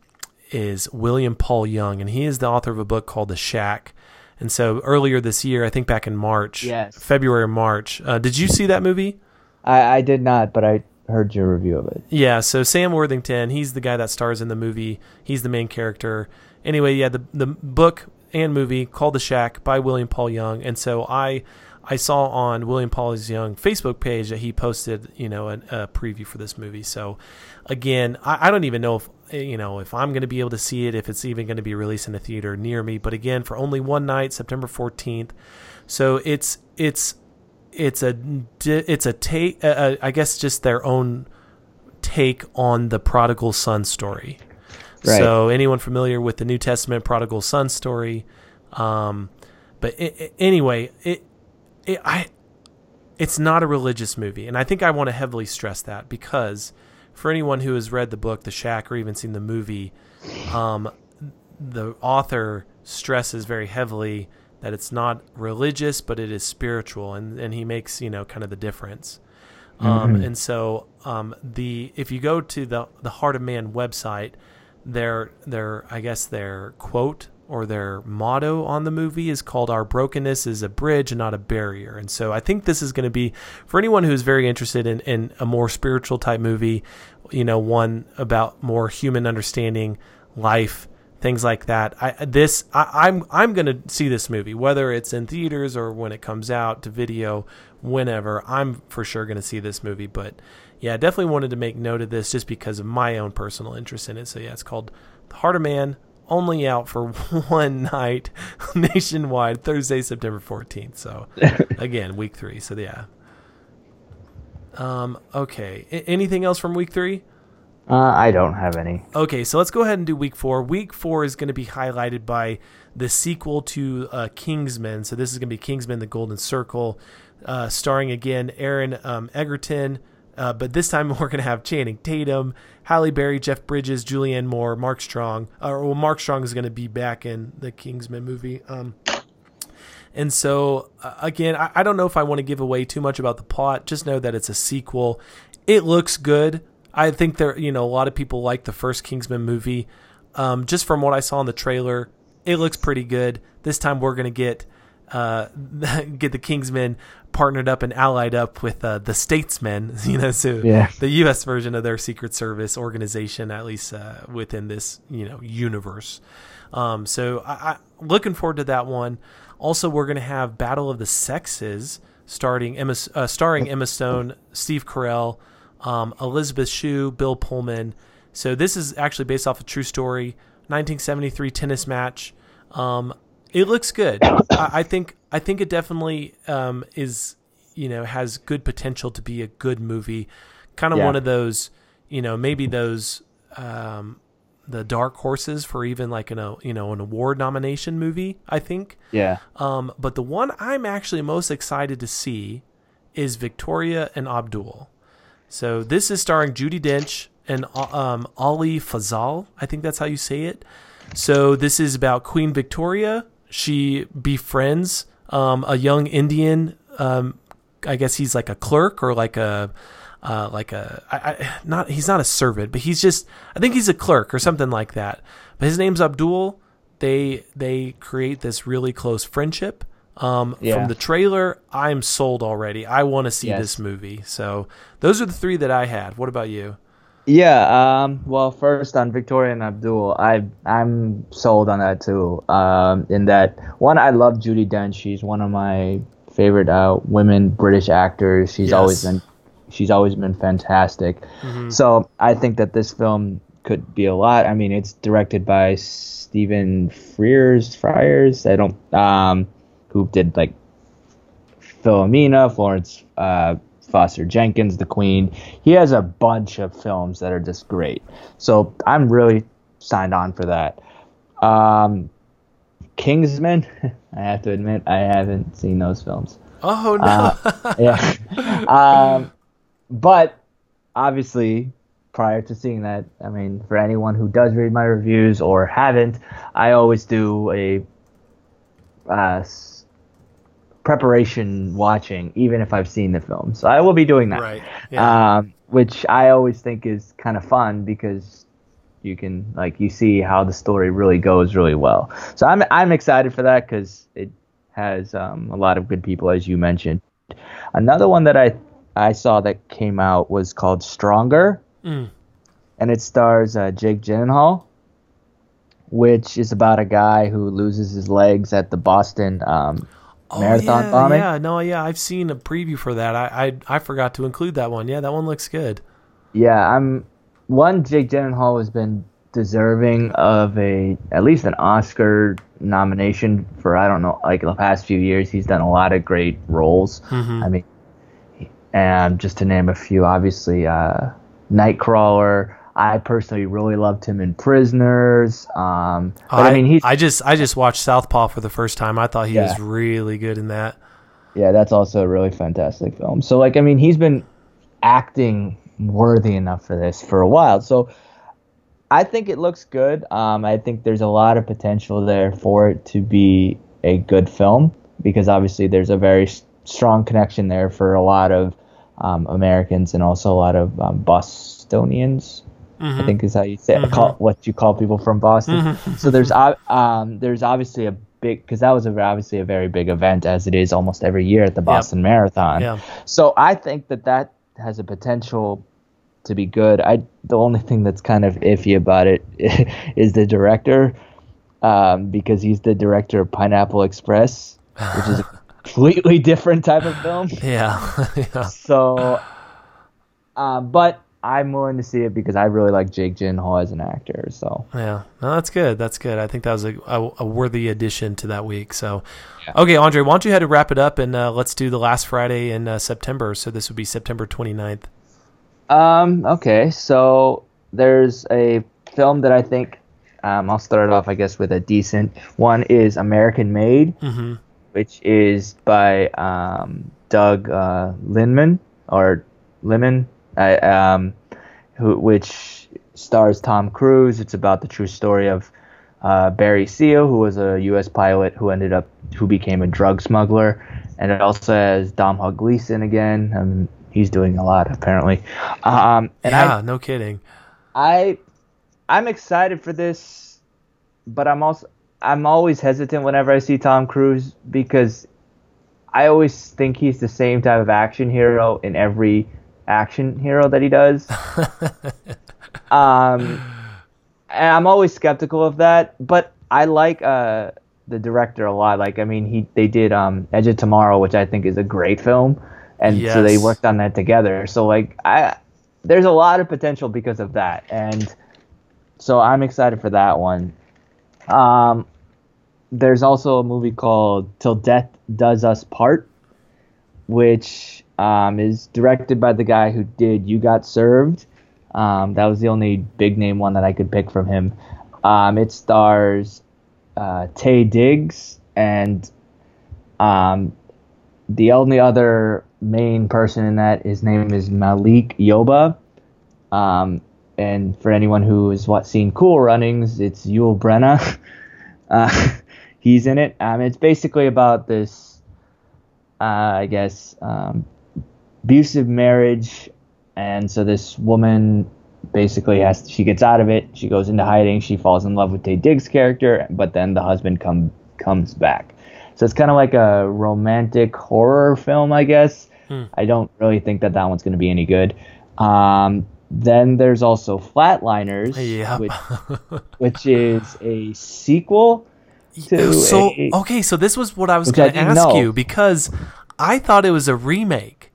is William Paul Young, and he is the author of a book called The Shack. And so earlier this year, I think back in March, Yes. February March, uh, did you see that movie? I, I did not, but I heard your review of it. Yeah, so Sam Worthington, he's the guy that stars in the movie. He's the main character. Anyway, yeah, the the book and movie called The Shack by William Paul Young, and so I I saw on William Paul Young Facebook page that he posted, you know, a, a preview for this movie. So again, I, I don't even know if you know if I'm going to be able to see it, if it's even going to be released in a theater near me. But again, for only one night, September 14th. So it's it's it's a it's a take. Uh, I guess just their own take on the prodigal son story. Right. So anyone familiar with the New Testament prodigal son story? Um, but i i anyway, it, it I it's not a religious movie, and I think I want to heavily stress that because for anyone who has read the book The Shack or even seen the movie, um, the author stresses very heavily that it's not religious, but it is spiritual, and and he makes you know kind of the difference. Um, and so um, the if you go to the the Heart of Man website, their their I guess their quote or their motto on the movie is called "Our brokenness is a bridge and not a barrier." And so I think this is going to be for anyone who's very interested in in a more spiritual type movie, you know, one about more human understanding life things like that. I this I, I'm I'm gonna see this movie whether it's in theaters or when it comes out to video, whenever. I'm for sure gonna see this movie. But yeah, definitely wanted to make note of this just because of my own personal interest in it. So yeah, it's called The Heart of Man. Only out for one night nationwide, Thursday, September 14th. So, again, week three. So, yeah. Um, okay. A- anything else from week three? Uh, I don't have any. Okay, so let's go ahead and do week four. Week four is going to be highlighted by the sequel to uh, Kingsman. So this is going to be Kingsman: The Golden Circle, uh, starring again Aaron um, Egerton. Uh, but this time we're going to have Channing Tatum, Halle Berry, Jeff Bridges, Julianne Moore, Mark Strong. Well, Mark Strong is going to be back in the Kingsman movie. Um, and so, uh, again, I, I don't know if I want to give away too much about the plot. Just know that it's a sequel. It looks good. I think there, you know, a lot of people like the first Kingsman movie. Um, just from what I saw in the trailer, it looks pretty good. This time we're gonna get uh, get the Kingsmen partnered up and allied up with uh, the Statesmen. You know, so Yeah. the U.S. version of their Secret Service organization, at least uh, within this you know universe. Um, so I, I looking forward to that one. Also, we're gonna have Battle of the Sexes, starting Emma, uh, starring Emma Stone, Steve Carell, um, Elizabeth Shue, Bill Pullman. So this is actually based off a true story, 1973 tennis match. Um, it looks good. I, I think I think it definitely um, is you know has good potential to be a good movie. Kind of Yeah. one of those you know maybe those um, the dark horses for even like an a you know an award nomination movie. I think. Yeah. Um, but the one I'm actually most excited to see is Victoria and Abdul. So this is starring Judi Dench and um, Ali Fazal. I think that's how you say it. So this is about Queen Victoria. She befriends um, a young Indian. Um, I guess he's like a clerk or like a uh, like a I, I, not he's not a servant, but he's just I think he's a clerk or something like that. But his name's Abdul. They they create this really close friendship. Um, Yeah. From the trailer, I'm sold already. I want to see Yes. this movie. So those are the three that I had. What about you? Yeah. Um. Well, first on Victoria and Abdul, I I'm sold on that too. Um. In that one, I love Judi Dench. She's one of my favorite uh, women British actors. She's Yes. always been she's always been fantastic. So I think that this film could be a lot. I mean, it's directed by Stephen Frears. Friars. I don't. Um. Who did like Philomena, Florence uh, Foster Jenkins, The Queen. He has a bunch of films that are just great. So I'm really signed on for that. Um, Kingsman, I have to admit, I haven't seen those films. Oh no! Yeah. um, but obviously, prior to seeing that, I mean, for anyone who does read my reviews or haven't, I always do a uh, preparation watching, even if I've seen the film. So I will be doing that. Right. Yeah. Um, which I always think is kind of fun because you can like you see how the story really goes really well. So I'm I'm excited for that because it has um, a lot of good people as you mentioned. Another one that I I saw that came out was called Stronger, Mm. and it stars uh, Jake Gyllenhaal, which is about a guy who loses his legs at the Boston um, marathon oh, yeah, bombing. Yeah, no, yeah, I've seen a preview for that. I, I I forgot to include that one. Yeah, that one looks good. Yeah, I'm one. Jake Gyllenhaal has been deserving of a at least an Oscar nomination for I don't know like the past few years. He's done a lot of great roles. Mhm. I mean, and just to name a few, obviously, uh, Nightcrawler. I personally really loved him in Prisoners. Um, but I, mean, he's I just I just watched Southpaw for the first time. I thought he was really good in that. Yeah, that's also a really fantastic film. So like I mean, he's been acting worthy enough for this for a while. So I think it looks good. Um, I think there's a lot of potential there for it to be a good film because obviously there's a very strong connection there for a lot of um, Americans and also a lot of um, Bostonians. I think is how you say it, call, what you call people from Boston. so there's um, there's obviously a big because that was a, obviously a very big event as it is almost every year at the Boston Marathon. Yeah. So I think that that has a potential to be good. I the only thing that's kind of iffy about it is the director, um, because he's the director of Pineapple Express, which is a completely different type of film. Yeah. yeah. So, um, but I'm willing to see it because I really like Jake Gyllenhaal as an actor. So Yeah, no, that's good. That's good. I think that was a, a, a worthy addition to that week. So, okay, Andre, why don't you head to wrap it up and uh, let's do the last Friday in uh, September. So this would be September 29th. Um, okay, so there's a film that I think um, I'll start off, I guess, with a decent one. Is American Made, Mhm. which is by um, Doug uh, Linman or Lemon, I, um, who which stars Tom Cruise. It's about the true story of uh, Barry Seal, who was a U.S. pilot who ended up who became a drug smuggler, and it also has Domhnall Gleeson again. Um, he's doing a lot apparently. Um, and I no kidding. I I'm excited for this, but I'm also I'm always hesitant whenever I see Tom Cruise because I always think he's the same type of action hero in every action hero that he does. um, and I'm always skeptical of that, but I like uh the director a lot. Like I mean, he they did um Edge of Tomorrow, which I think is a great film, and so they worked on that together. So like I there's a lot of potential because of that, and so I'm excited for that one. Um, there's also a movie called Till Death Does Us Part, which um, is directed by the guy who did You Got Served. Um, that was the only big name one that I could pick from him. Um, it stars uh, Taye Diggs and um, the only other main person in that, his name is Malik Yoba. Um, and for anyone who has what seen Cool Runnings, it's Yul Brenner. uh, he's in it. Um, it's basically about this, uh, I guess, abusive marriage, and so this woman basically has she gets out of it. She goes into hiding. She falls in love with Taye Diggs' character, but then the husband come comes back. So it's kind of like a romantic horror film, I guess. I don't really think that that one's going to be any good. Um, then there's also Flatliners, Yep. which, which is a sequel to so a- okay, so this was what I was going to ask know. you because I thought it was a remake,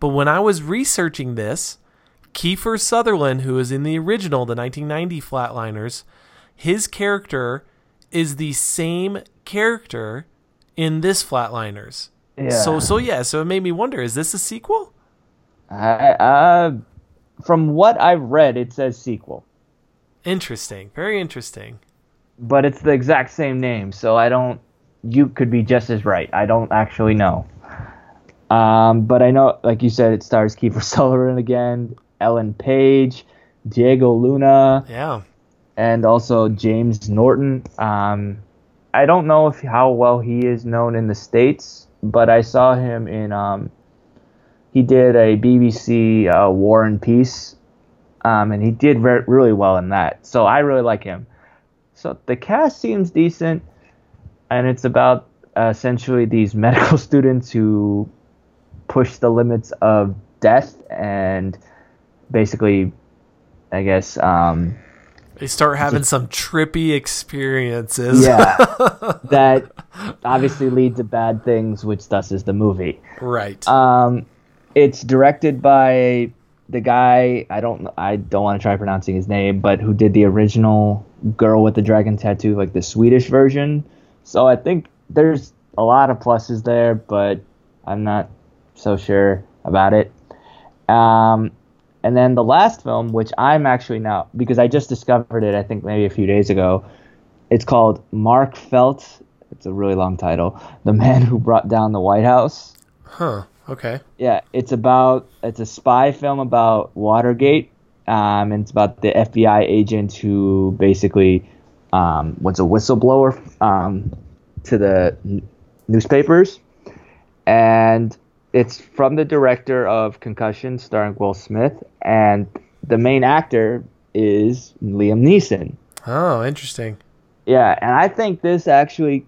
but when I was researching this, Kiefer Sutherland, who is in the original, the 1990 Flatliners, his character is the same character in this Flatliners. Yeah. So so yeah, so it made me wonder: is this a sequel? I, uh, from what I've read, it says sequel, Interesting, very interesting. but it's the exact same name, so I don't. You could be just as right. I don't actually know. Um, but I know, like you said, it stars Kiefer Sutherland again, Ellen Page, Diego Luna Yeah. and also James Norton. Um, I don't know if how well he is known in the states, but I saw him in. Um, he did a BBC uh, War and Peace, um, and he did re- really well in that. So I really like him. So the cast seems decent, and it's about uh, essentially these medical students who push the limits of death and basically, I guess. Um, They start having some trippy experiences. yeah that obviously lead to bad things which thus is the movie right. um it's directed by the guy i don't i don't want to try pronouncing his name but who did the original girl with the dragon tattoo like the swedish version so i think there's a lot of pluses there but i'm not so sure about it um and then the last film which i'm actually now because i just discovered it i think maybe a few days ago it's called Mark Felt. It's a really long title. The man who brought down the White House. huh. Okay. Yeah, it's about it's a spy film about Watergate. Um, and it's about the FBI agent who basically um, was a whistleblower um, to the n- newspapers, and it's from the director of Concussion, starring Will Smith, and the main actor is Liam Neeson. Oh, interesting. Yeah, and I think this actually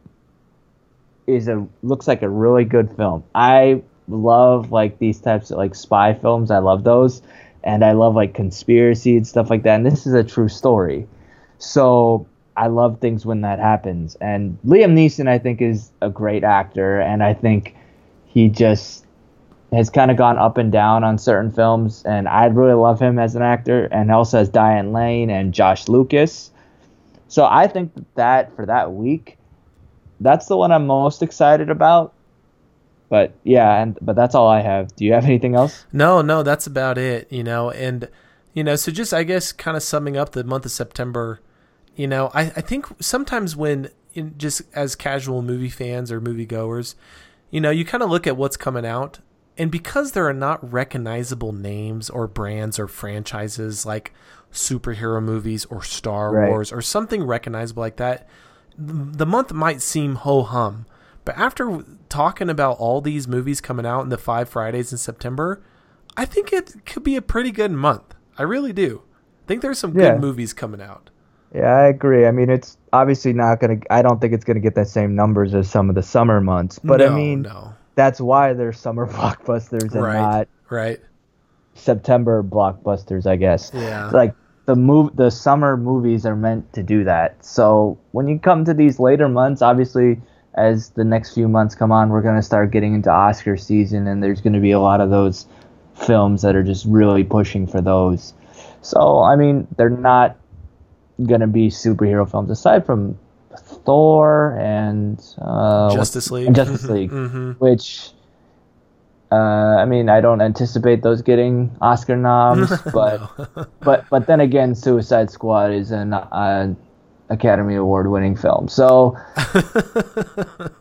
is a looks like a really good film. I love like these types of like spy films. I love those, and I love like conspiracy and stuff like that. And this is a true story, so I love things when that happens. And Liam Neeson, I think, is a great actor, and I think he just has kind of gone up and down on certain films, and I really love him as an actor, and also as Diane Lane and Josh Lucas. So I think that, for that week, that's the one I'm most excited about. But yeah, and but that's all I have. Do you have anything else? No, no, that's about it, you know, and you know, so just I guess kind of summing up the month of September, you know, I, I think sometimes when in just as casual movie fans or movie goers, you know, you kind of look at what's coming out and because there are not recognizable names or brands or franchises like superhero movies or Star Right. Wars or something recognizable like that, the month might seem ho hum. But after talking about all these movies coming out in the five Fridays in September, I think it could be a pretty good month. I really do. I think there's some Yeah. good movies coming out. Yeah, I agree. I mean, it's obviously not gonna. I don't think it's gonna get the same numbers as some of the summer months. But I mean, no. That's why there's summer blockbusters and Right. not Right. September blockbusters. I guess. Yeah. Like the move, the summer movies are meant to do that. So when you come to these later months, obviously, as the next few months come on, we're gonna start getting into Oscar season, and there's gonna be a lot of those films that are just really pushing for those. So I mean, they're not gonna be superhero films aside from Thor and uh, Justice League. Justice League, hmm which. Uh, I mean, I don't anticipate those getting Oscar noms, but but but then again, Suicide Squad is an uh, Academy Award winning film, so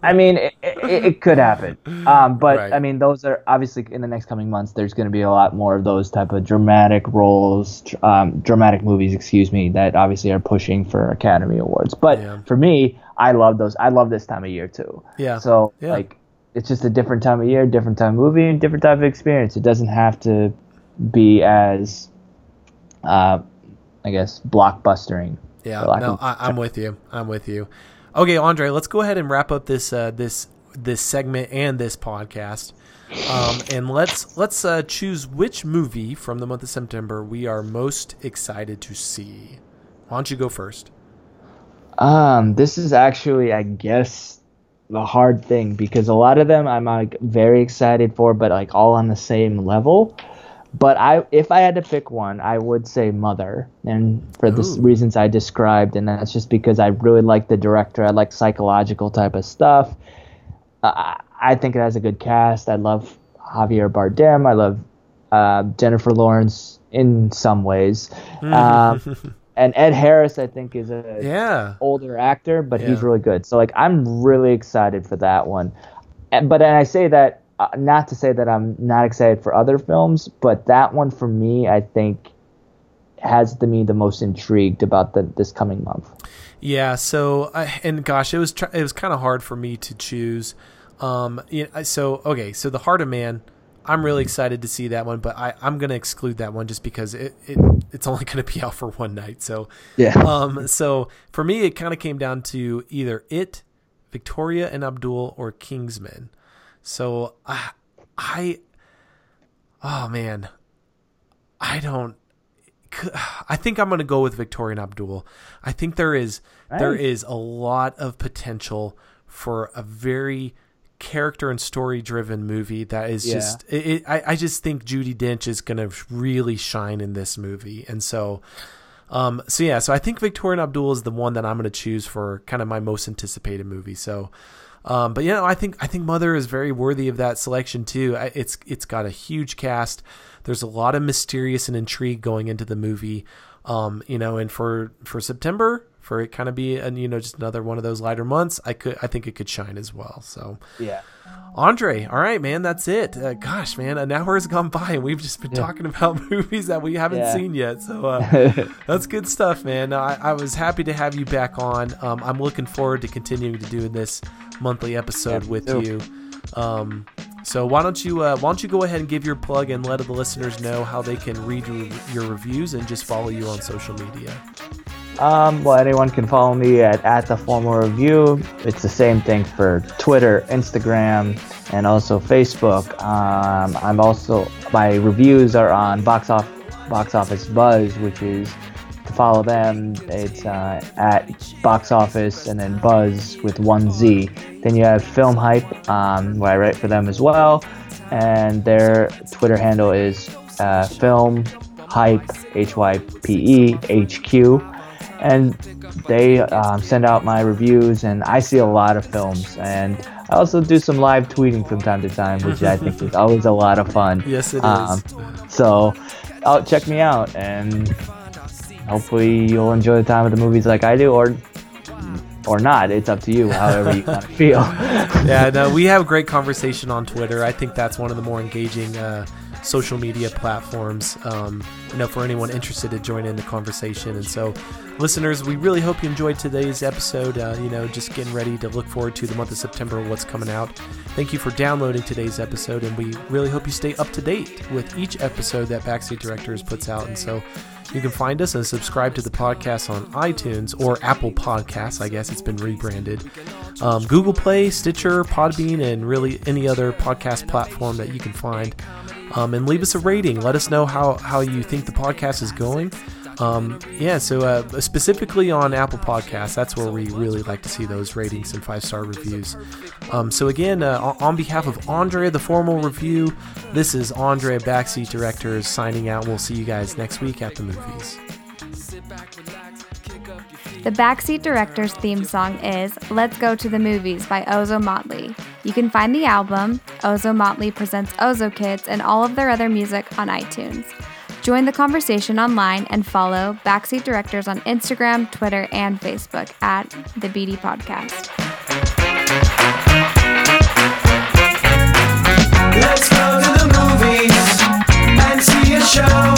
I mean, it, it, it could happen. Um, but Right. I mean, those are obviously in the next coming months. There's going to be a lot more of those type of dramatic roles, um, dramatic movies, excuse me, that obviously are pushing for Academy Awards. But Yeah. for me, I love those. I love this time of year too. Yeah. So Yeah. like, it's just a different time of year, different time of movie, and different type of experience. It doesn't have to be as, uh, I guess, blockbustering. Yeah, no, of- I, I'm with you. I'm with you. Okay, Andre, let's go ahead and wrap up this uh, this this segment and this podcast, um, and let's let's uh, choose which movie from the month of September we are most excited to see. Why don't you go first? Um, this is actually, I guess, the hard thing because a lot of them I'm like very excited for, but like all on the same level. But I, if I had to pick one, I would say Mother, and for the Ooh. reasons I described, and that's just because I really like the director. I like psychological type of stuff. Uh, I think it has a good cast. I love Javier Bardem. I love uh, Jennifer Lawrence in some ways, um, and Ed Harris. I think is a Yeah, older actor, but he's really good. So like I'm really excited for that one. But and I say that uh, not to say that I'm not excited for other films, but that one for me I think has the me the most intrigued about the this coming month. Yeah. So, I, and gosh, it was tr- it was kind of hard for me to choose. Um, you know, so okay, so the Heart of Man. I'm really excited to see that one, but I, I'm going to exclude that one just because it, it it's only going to be out for one night. So Yeah. Um, so for me, it kind of came down to either it, Victoria and Abdul, or Kingsman. So I, I, oh man, I don't. I think I'm going to go with Victoria and Abdul. I think there is there is a lot of potential for a very character and story driven movie that is Yeah. just it, it, I, I just think Judi Dench is going to really shine in this movie and so um so yeah so I think Victoria and Abdul is the one that I'm going to choose for kind of my most anticipated movie so um but you know I think I think Mother is very worthy of that selection too. It's it's got a huge cast. There's a lot of mysterious and intrigue going into the movie. Um you know and for for September for it kind of be and you know just another one of those lighter months I could I think it could shine as well so Yeah. Andre, all right, man, that's it. Uh, gosh, man, an hour has gone by and we've just been talking about movies that we haven't Yeah. seen yet. So uh, that's good stuff, man. I, I was happy to have you back on. Um, I'm looking forward to continuing to do this monthly episode Yeah, with too. you. Um, so why don't you uh, why don't you go ahead and give your plug and let the listeners know how they can read your, your reviews and just follow you on social media. Um, well, anyone can follow me at, at the formal review. It's the same thing for Twitter, Instagram, and also Facebook. Um, I'm also my reviews are on Box Off Box Office Buzz, which is to follow them. It's uh, at Box Office and then Buzz with one Z. Then you have Film Hype, um, where I write for them as well, and their Twitter handle is uh, Film Hype H Y P E H Q and they um, send out my reviews and i see a lot of films and i also do some live tweeting from time to time which i think is always a lot of fun Yes, it is. um, so oh, check me out and hopefully you'll enjoy the time of the movies like i do or or not it's up to you however you want to feel yeah, no, we have a great conversation on Twitter. I think that's one of the more engaging uh, social media platforms. Um, you know, for anyone interested to join in the conversation. And so, listeners, we really hope you enjoyed today's episode. Uh, you know, just getting ready to look forward to the month of September, what's coming out. Thank you for downloading today's episode, and we really hope you stay up to date with each episode that Backseat Directors puts out. And so. You can find us and subscribe to the podcast on iTunes or Apple Podcasts. I guess it's been rebranded. Um, Google Play, Stitcher, Podbean, and really any other podcast platform that you can find. Um, and leave us a rating. Let us know how, how you think the podcast is going. Um, yeah, so uh, specifically on Apple Podcasts, that's where we really like to see those ratings and five star reviews. Um, so, again, uh, on- behalf of Andre, the formal review, this is Andre, Backseat Directors, signing out. We'll see you guys next week at the movies. The Backseat Director's theme song is Let's Go to the Movies by Ozo Motley. You can find the album, Ozo Motley Presents Ozo Kids, and all of their other music on iTunes. Join the conversation online and follow Backseat Directors on Instagram, Twitter, and Facebook at the BD Podcast. Let's go to the movies and see a show.